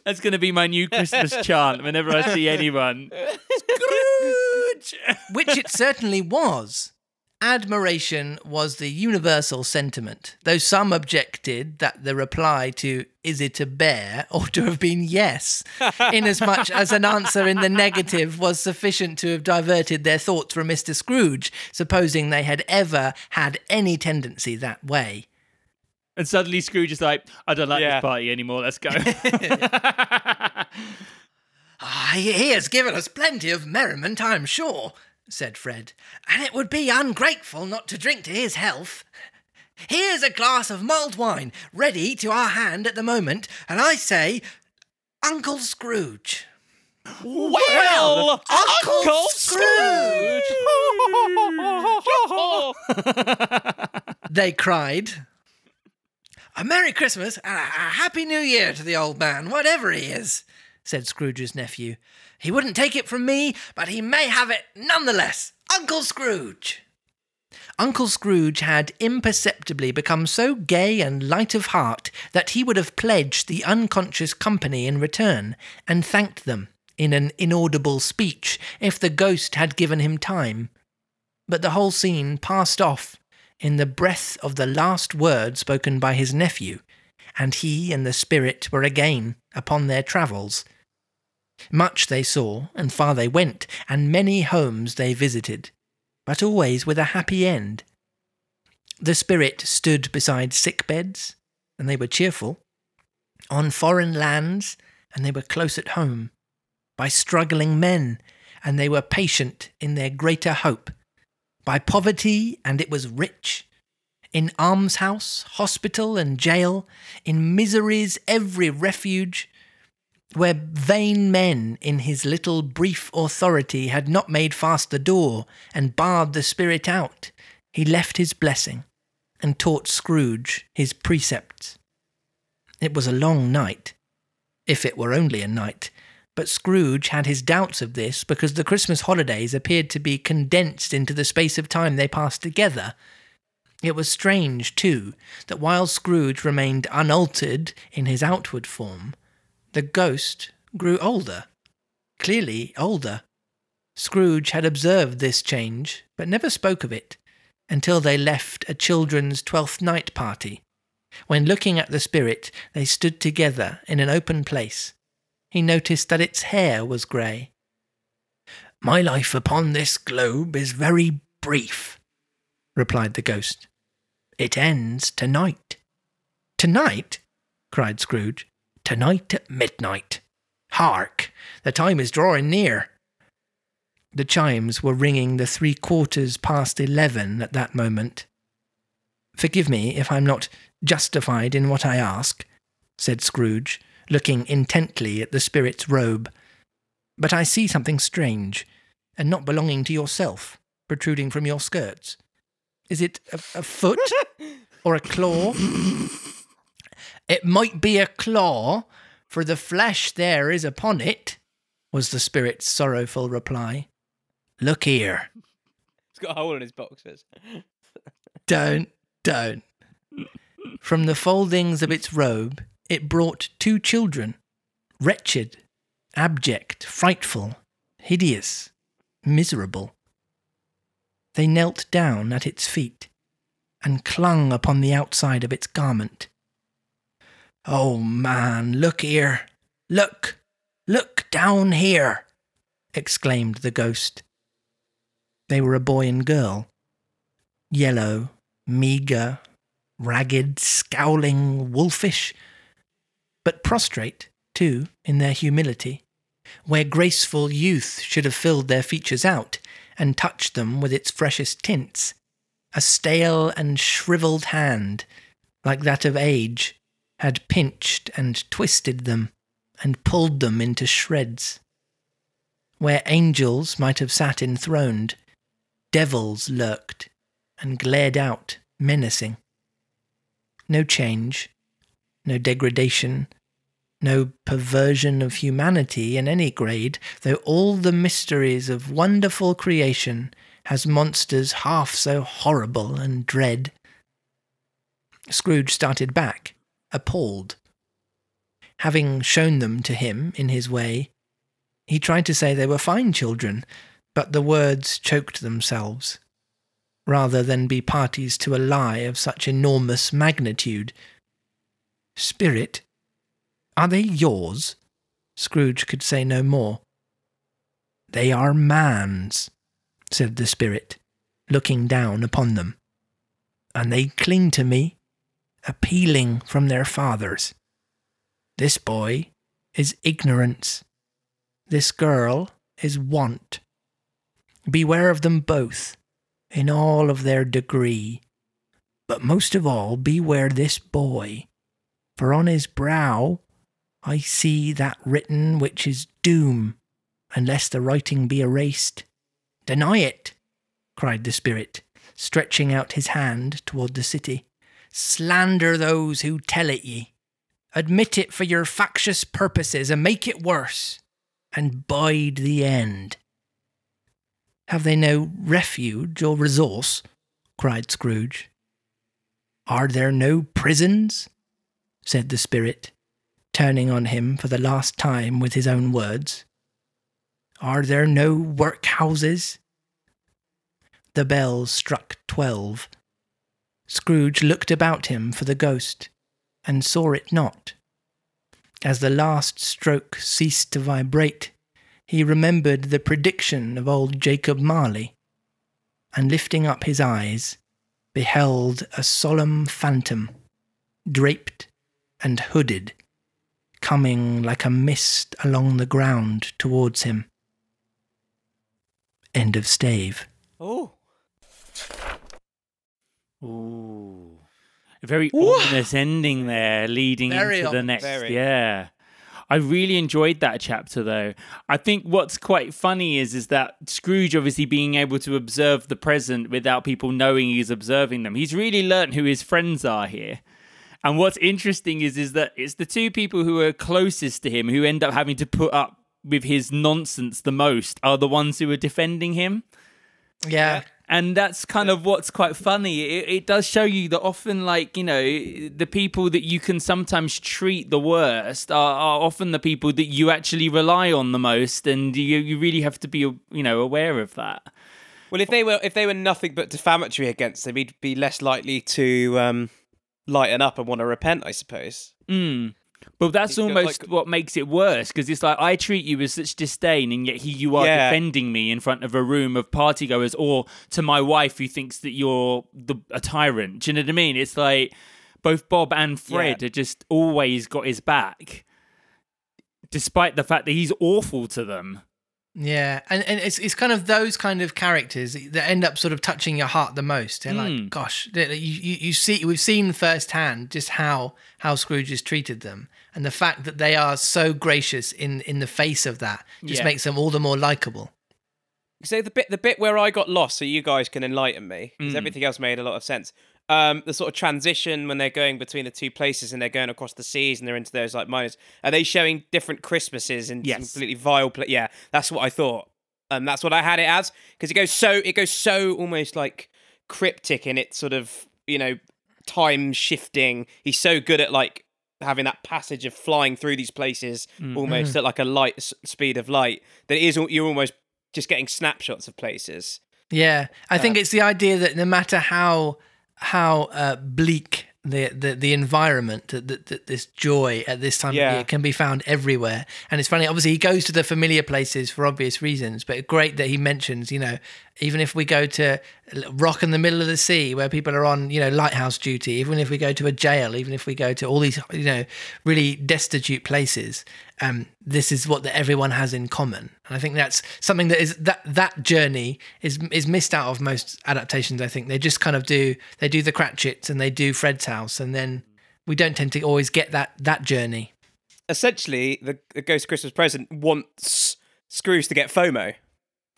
[SPEAKER 1] That's going to be my new Christmas chant whenever I see anyone. Scrooge!
[SPEAKER 3] Which it certainly was. Admiration was the universal sentiment, though some objected that the reply to is it a bear ought to have been yes, inasmuch as an answer in the negative was sufficient to have diverted their thoughts from Mr. Scrooge, supposing they had ever had any tendency that way.
[SPEAKER 1] And suddenly Scrooge is like, I don't like
[SPEAKER 2] Yeah.
[SPEAKER 1] this party anymore. Let's go.
[SPEAKER 3] Ah, he he has given us plenty of merriment, I'm sure, said Fred, and it would be ungrateful not to drink to his health. Here's a glass of mulled wine, ready to our hand at the moment, and I say, Uncle Scrooge.
[SPEAKER 2] Well,
[SPEAKER 3] Uncle Scrooge! They cried. A Merry Christmas and a, a Happy New Year to the old man, whatever he is, said Scrooge's nephew. He wouldn't take it from me, but he may have it nonetheless. Uncle Scrooge! Uncle Scrooge had imperceptibly become so gay and light of heart that he would have pledged the unconscious company in return and thanked them in an inaudible speech if the ghost had given him time. But the whole scene passed off in the breath of the last word spoken by his nephew, and he and the spirit were again upon their travels. Much they saw, and far they went, and many homes they visited, but always with a happy end. The spirit stood beside sick beds, and they were cheerful, on foreign lands, and they were close at home, by struggling men, and they were patient in their greater hope by poverty, and it was rich. In almshouse, hospital, and jail, in misery's every refuge, where vain men in his little brief authority had not made fast the door and barred the spirit out, he left his blessing and taught Scrooge his precepts. It was a long night, if it were only a night, but Scrooge had his doubts of this because the Christmas holidays appeared to be condensed into the space of time they passed together. It was strange, too, that while Scrooge remained unaltered in his outward form, the ghost grew older. Clearly older. Scrooge had observed this change, but never spoke of it until they left a children's Twelfth Night party. When looking at the spirit, they stood together in an open place he noticed that its hair was grey. My life upon this globe is very brief, replied the ghost. It ends tonight. Tonight? cried Scrooge. Tonight at midnight. Hark! The time is drawing near. The chimes were ringing the three quarters past eleven at that moment. Forgive me if I'm not justified in what I ask, said Scrooge, looking intently at the spirit's robe. But I see something strange, and not belonging to yourself, protruding from your skirts. Is it a, a foot or a claw? It might be a claw, for the flesh there is upon it, was the spirit's sorrowful reply. Look here.
[SPEAKER 2] He's got a hole in his boxers.
[SPEAKER 3] Don't, don't. From the foldings of its robe, it brought two children, wretched, abject, frightful, hideous, miserable. They knelt down at its feet and clung upon the outside of its garment. Oh, man, look here! Look! Look down here! exclaimed the ghost. They were a boy and girl, yellow, meagre, ragged, scowling, wolfish, but prostrate, too, in their humility, where graceful youth should have filled their features out and touched them with its freshest tints. A stale and shrivelled hand, like that of age, had pinched and twisted them and pulled them into shreds. Where angels might have sat enthroned, devils lurked and glared out menacing. No change, no degradation, no perversion of humanity in any grade, though all the mysteries of wonderful creation has monsters half so horrible and dread. Scrooge started back, appalled. Having shown them to him in his way, he tried to say they were fine children, but the words choked themselves. Rather than be parties to a lie of such enormous magnitude. Spirit, are they yours? Scrooge could say no more. They are man's, said the spirit, looking down upon them. And they cling to me, appealing from their fathers. This boy is ignorance. This girl is want. Beware of them both, in all of their degree. But most of all, beware this boy, for on his brow I see that written which is doom, unless the writing be erased. Deny it, cried the spirit, stretching out his hand toward the city. Slander those who tell it ye. Admit it for your factious purposes and make it worse, and bide the end. Have they no refuge or resource? cried Scrooge. Are there no prisons? said the spirit, turning on him for the last time with his own words. Are there no workhouses? The bell struck twelve. Scrooge looked about him for the ghost, and saw it not. As the last stroke ceased to vibrate, he remembered the prediction of old Jacob Marley, and lifting up his eyes, beheld a solemn phantom, draped and hooded, coming like a mist along the ground towards him. End of stave.
[SPEAKER 2] Oh.
[SPEAKER 1] Ooh. A very ominous ending there, leading
[SPEAKER 3] Very
[SPEAKER 1] into the next.
[SPEAKER 2] Very.
[SPEAKER 1] Yeah. I really enjoyed that chapter though. I think what's quite funny is is that Scrooge obviously being able to observe the present without people knowing he's observing them. He's really learnt who his friends are here. And what's interesting is is that it's the two people who are closest to him who end up having to put up with his nonsense the most are the ones who are defending him.
[SPEAKER 3] Yeah.
[SPEAKER 1] And that's kind of what's quite funny. It, it does show you that often, like, you know, the people that you can sometimes treat the worst are, are often the people that you actually rely on the most. And you, you really have to be, you know, aware of that.
[SPEAKER 2] Well, if they were if they were nothing but defamatory against them he'd be less likely to um, lighten up and want to repent, I suppose.
[SPEAKER 1] Mm. But that's
[SPEAKER 2] got,
[SPEAKER 1] almost
[SPEAKER 2] like-
[SPEAKER 1] what makes it worse because it's like I treat you with such disdain, and yet here you are
[SPEAKER 2] Yeah.
[SPEAKER 1] defending me in front of a room of partygoers, or to my wife who thinks that you're the, a tyrant. Do you know what I mean? It's like both Bob and Fred
[SPEAKER 2] Yeah.
[SPEAKER 1] are just always got his back, despite the fact that he's awful to them.
[SPEAKER 3] Yeah, and, and it's it's kind of those kind of characters that end up sort of touching your heart the most. They're
[SPEAKER 1] Mm.
[SPEAKER 3] like, gosh, they- you, you you see we've seen firsthand just how how Scrooge has treated them, and the fact that they are so gracious in in the face of that just
[SPEAKER 1] Yeah.
[SPEAKER 3] makes them all the more likable.
[SPEAKER 2] So the bit the bit where I got lost, so you guys can enlighten me, because
[SPEAKER 1] Mm.
[SPEAKER 2] everything else made a lot of sense. Um, the sort of transition when they're going between the two places and they're going across the seas and they're into those like miners. Are they showing different Christmases and
[SPEAKER 1] Yes.
[SPEAKER 2] completely vile? Pla- yeah, that's what I thought. Um, that's what I had it as because it goes so it goes so almost like cryptic in its sort of you know time shifting. He's so good at like having that passage of flying through these places almost at like a light s- speed of light that it is you're almost just getting snapshots of places.
[SPEAKER 3] Yeah, I think it's the idea that no matter how how uh, bleak the, the the environment, that, that, that this joy at this time
[SPEAKER 2] Yeah.
[SPEAKER 3] of year can be found everywhere. And it's funny, obviously, he goes to the familiar places for obvious reasons, but great that he mentions, you know, even if we go to rock in the middle of the sea where people are on, you know, lighthouse duty, even if we go to a jail, even if we go to all these, you know, really destitute places, um, this is what that everyone has in common. And I think that's something that is that that journey is is missed out of most adaptations. I think they just kind of do they do the Cratchits and they do Fred's House, and then we don't tend to always get that that journey.
[SPEAKER 2] Essentially, the, the Ghost Christmas present wants Scrooge to get FOMO.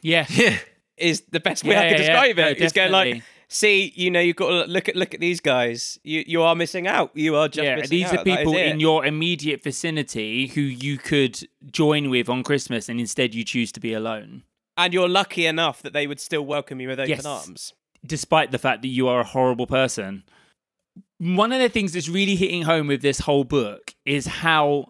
[SPEAKER 1] Yeah.
[SPEAKER 3] Yeah.
[SPEAKER 2] Is the best way
[SPEAKER 1] Yeah,
[SPEAKER 2] I can
[SPEAKER 1] yeah,
[SPEAKER 2] describe
[SPEAKER 1] yeah.
[SPEAKER 2] it.
[SPEAKER 1] No,
[SPEAKER 2] He's going like, see, you know, you've got to look at look at these guys. You you are missing out. You are just
[SPEAKER 1] yeah, these
[SPEAKER 2] out.
[SPEAKER 1] are people in your immediate vicinity who you could join with on Christmas, and instead you choose to be alone,
[SPEAKER 2] and you're lucky enough that they would still welcome you with open
[SPEAKER 1] Yes.
[SPEAKER 2] arms.
[SPEAKER 1] despite the fact that you are a horrible person. One of the things that's really hitting home with this whole book is how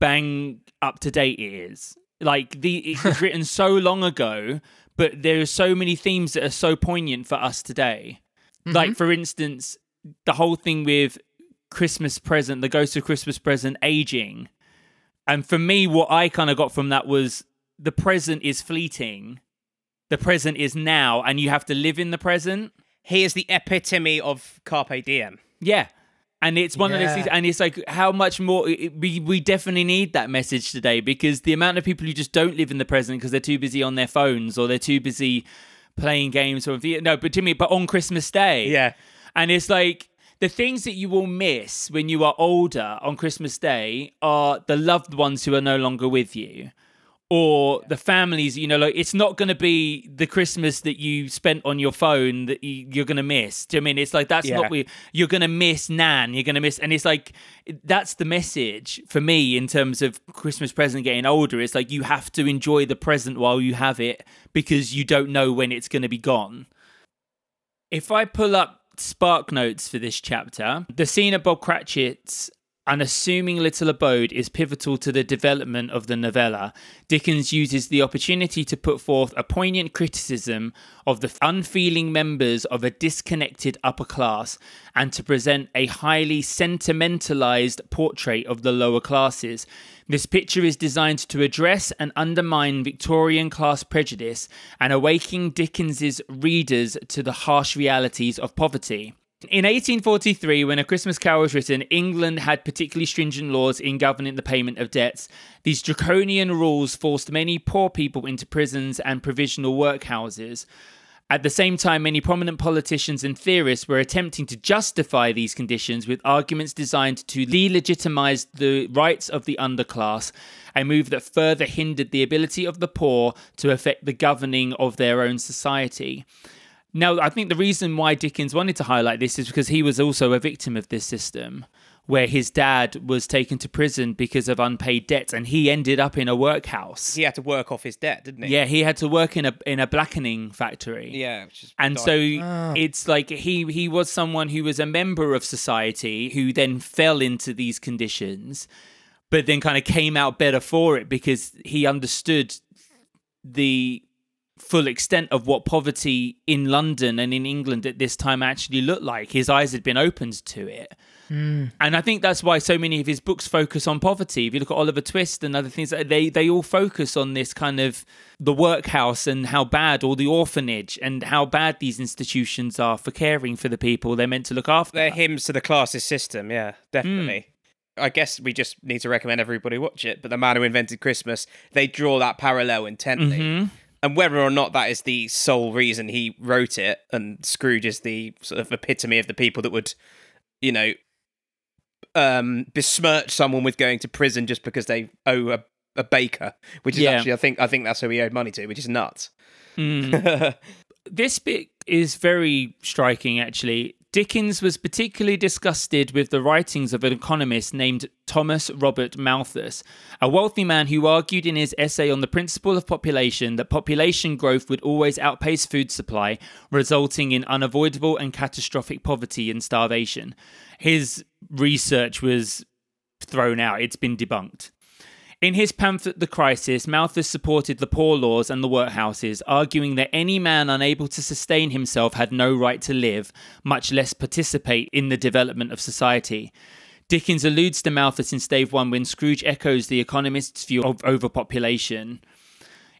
[SPEAKER 1] bang up to date it is. Like the it was written so long ago, but there are so many themes that are so poignant for us today. Like mm-hmm. for instance, the whole thing with Christmas present, the ghost of Christmas present aging. And for me, what I kind of got from that was the present is fleeting. The present is now, and you have to live in the present.
[SPEAKER 2] He is the epitome of carpe diem.
[SPEAKER 1] Yeah. And it's one of those things, and it's like how much more it, we we definitely need that message today because the amount of people who just don't live in the present because they're too busy on their phones or they're too busy playing games or no, but to me, but on Christmas Day,
[SPEAKER 2] Yeah.
[SPEAKER 1] and it's like the things that you will miss when you are older on Christmas Day are the loved ones who are no longer with you. Or the families, you know, like it's not going to be the Christmas that you spent on your phone that you, you're going to miss. Do you know I mean? It's like that's
[SPEAKER 2] Yeah.
[SPEAKER 1] not we. You're going to miss Nan. You're going to miss, and it's like that's the message for me in terms of Christmas present getting older. It's like you have to enjoy the present while you have it because you don't know when it's going to be gone. If I pull up SparkNotes for this chapter, the scene at Bob Cratchit's unassuming little abode is pivotal to the development of the novella. Dickens uses the opportunity to put forth a poignant criticism of the unfeeling members of a disconnected upper class and to present a highly sentimentalized portrait of the lower classes. This picture is designed to address and undermine Victorian class prejudice and awaken Dickens's readers to the harsh realities of poverty. In 1843, when A Christmas Carol was written, England had particularly stringent laws in governing the payment of debts. These draconian rules forced many poor people into prisons and provisional workhouses. At the same time, many prominent politicians and theorists were attempting to justify these conditions with arguments designed to delegitimize the rights of the underclass, a move that further hindered the ability of the poor to affect the governing of their own society. Now, I think the reason why Dickens wanted to highlight this is because he was also a victim of this system, where his dad was taken to prison because of unpaid debts, and he ended up in a workhouse.
[SPEAKER 2] He had to work off his debt, didn't he?
[SPEAKER 1] Yeah, he had to work in a in a blackening factory.
[SPEAKER 2] Yeah. Which is
[SPEAKER 1] And
[SPEAKER 2] dark.
[SPEAKER 1] so ah. it's like he he was someone who was a member of society who then fell into these conditions, but then kind of came out better for it because he understood the full extent of what poverty in London and in England at this time actually looked like. His eyes had been opened to it. And I think that's why so many of his books focus on poverty. If you look at Oliver Twist and other things, they they all focus on this kind of the workhouse and how bad, or the orphanage, and how bad these institutions are for caring for the people they're meant to look after.
[SPEAKER 2] they're hymns to the classist system. Yeah, definitely. I guess we just need to recommend everybody watch it. But the man who invented Christmas, they draw that parallel intently.
[SPEAKER 1] Mm-hmm.
[SPEAKER 2] And whether or not that is the sole reason he wrote it, and Scrooge is the sort of epitome of the people that would, you know, um, besmirch someone with going to prison just because they owe a, a baker, which is
[SPEAKER 1] Yeah.
[SPEAKER 2] actually I think I think that's who he owed money to, which is nuts.
[SPEAKER 1] Mm. this bit is very striking, actually. Dickens was particularly disgusted with the writings of an economist named Thomas Robert Malthus, a wealthy man who argued in his essay on the principle of population that population growth would always outpace food supply, resulting in unavoidable and catastrophic poverty and starvation. His research was thrown out, it's been debunked. In his pamphlet The Crisis, Malthus supported the poor laws and the workhouses, arguing that any man unable to sustain himself had no right to live, much less participate in the development of society. Dickens alludes to Malthus in Stave 1 when Scrooge echoes the economist's view of overpopulation.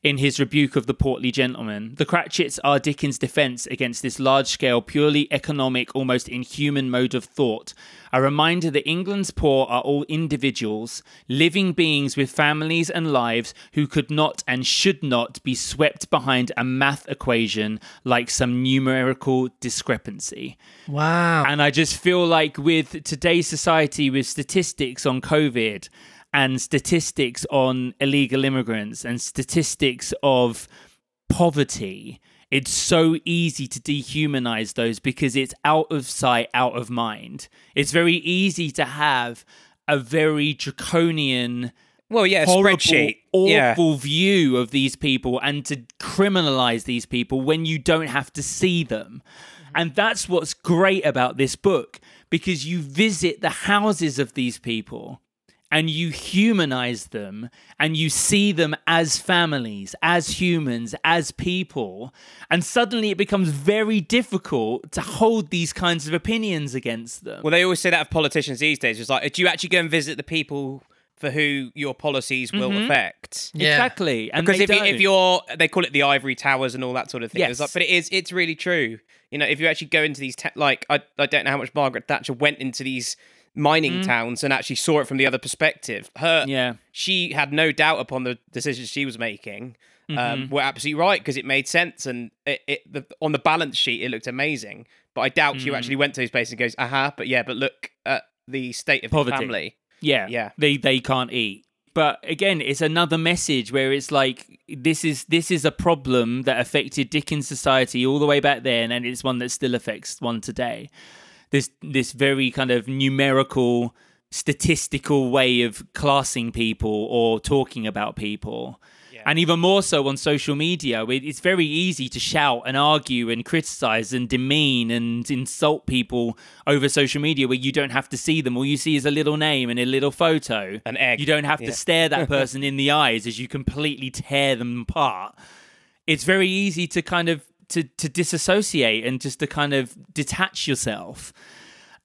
[SPEAKER 1] In his rebuke of the portly gentleman. The Cratchits are Dickens' defense against this large scale, purely economic, almost inhuman mode of thought. A reminder that England's poor are all individuals, living beings with families and lives who could not and should not be swept behind a math equation like some numerical discrepancy.
[SPEAKER 3] Wow.
[SPEAKER 1] And I just feel like with today's society, with statistics on COVID and statistics on illegal immigrants and statistics of poverty, it's so easy to dehumanize those because it's out of sight, out of mind. It's very easy to have a very draconian
[SPEAKER 2] Well, yeah,
[SPEAKER 1] horrible,
[SPEAKER 2] spreadsheet. Yeah.
[SPEAKER 1] awful view of these people and to criminalize these people when you don't have to see them. Mm-hmm. And that's what's great about this book because you visit the houses of these people and you humanize them and you see them as families, as humans, as people. And suddenly it becomes very difficult to hold these kinds of opinions against them.
[SPEAKER 2] Well, they always say that of politicians these days. It's like, do you actually go and visit the people for who your policies will
[SPEAKER 1] Mm-hmm.
[SPEAKER 2] affect?
[SPEAKER 3] Yeah.
[SPEAKER 1] Exactly. And
[SPEAKER 2] Because if, you, if you're, they call it the ivory towers and all that sort of thing. It's
[SPEAKER 1] Yes.
[SPEAKER 2] like, but it is, it's really true. You know, if you actually go into these, te- like, I, I don't know how much Margaret Thatcher went into these mining towns and actually saw it from the other perspective. Her,
[SPEAKER 1] Mm. Yeah.
[SPEAKER 2] she had no doubt upon the decisions she was making.
[SPEAKER 1] Mm-hmm.
[SPEAKER 2] Um, were absolutely right because it made sense and it, it the, on the balance sheet it looked amazing. But I doubt
[SPEAKER 1] Mm.
[SPEAKER 2] she actually went to those places and goes, "Aha!" But yeah, but look at the state of the
[SPEAKER 1] Poverty.
[SPEAKER 2] family.
[SPEAKER 1] Yeah.
[SPEAKER 2] Yeah.
[SPEAKER 1] They they can't eat. But again, it's another message where it's like this is this is a problem that affected Dickens society all the way back then and it's one that still affects one today. This this very kind of numerical statistical way of classing people or talking about people. And even more so on social media, it's very easy to shout and argue and criticize and demean and insult people over social media where you don't have to see them. All you see is a little name and a little photo.
[SPEAKER 2] An egg.
[SPEAKER 1] You don't have
[SPEAKER 2] Yeah.
[SPEAKER 1] to stare that person in the eyes as you completely tear them apart. It's very easy to kind of to to disassociate and just to kind of detach yourself.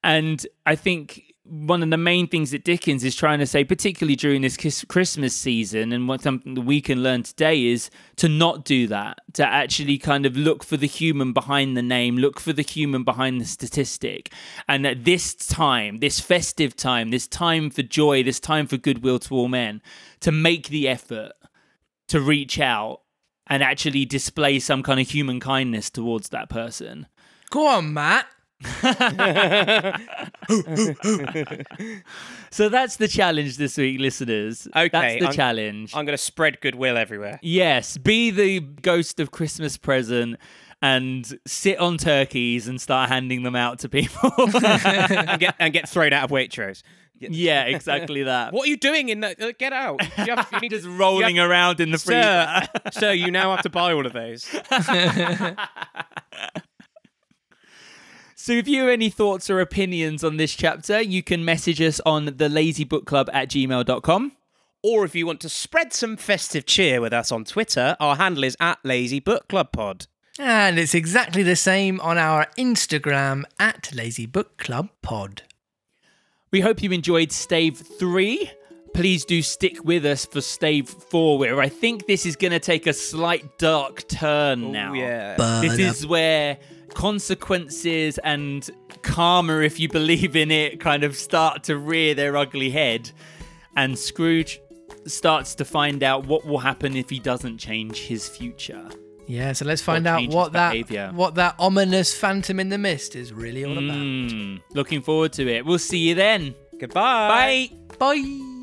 [SPEAKER 1] And I think one of the main things that Dickens is trying to say, particularly during this Christmas season, and what something that we can learn today is to not do that, to actually kind of look for the human behind the name, look for the human behind the statistic. And at this time, this festive time, this time for joy, this time for goodwill to all men, to make the effort to reach out and actually display some kind of human kindness towards that person.
[SPEAKER 3] Go on, Matt.
[SPEAKER 1] So that's the challenge this week, listeners.
[SPEAKER 2] Okay,
[SPEAKER 1] That's the
[SPEAKER 2] I'm-
[SPEAKER 1] challenge.
[SPEAKER 2] I'm going to spread goodwill everywhere
[SPEAKER 1] yes, be the ghost of Christmas present and sit on turkeys and start handing them out to people.
[SPEAKER 2] and get and get thrown out of Waitrose.
[SPEAKER 1] Yeah, exactly that.
[SPEAKER 2] What are you doing in that? uh, Get out! You have, you need
[SPEAKER 1] Just rolling
[SPEAKER 2] you have-
[SPEAKER 1] around in the freezer.
[SPEAKER 2] Sir, sir, you now have to buy all of those.
[SPEAKER 1] So if you have any thoughts or opinions on this chapter, you can message us on the lazybookclub at gmail.com.
[SPEAKER 2] Or if you want to spread some festive cheer with us on Twitter, our handle is at Lazy Book Club Pod.
[SPEAKER 3] And it's exactly the same on our Instagram at Lazy Book Club Pod.
[SPEAKER 1] We hope you enjoyed Stave 3. Please do stick with us for Stave 4, where I think this is going to take a slight dark turn oh, now.
[SPEAKER 2] yeah.
[SPEAKER 1] This is where consequences and karma, if you believe in it, kind of start to rear their ugly head. And Scrooge starts to find out what will happen if he doesn't change his future.
[SPEAKER 3] Yeah, so let's find out what that
[SPEAKER 1] behaviour.
[SPEAKER 3] what that ominous phantom in the mist is really all about.
[SPEAKER 1] Mm, looking forward to it. We'll see you then.
[SPEAKER 2] Goodbye.
[SPEAKER 1] Bye.
[SPEAKER 3] Bye.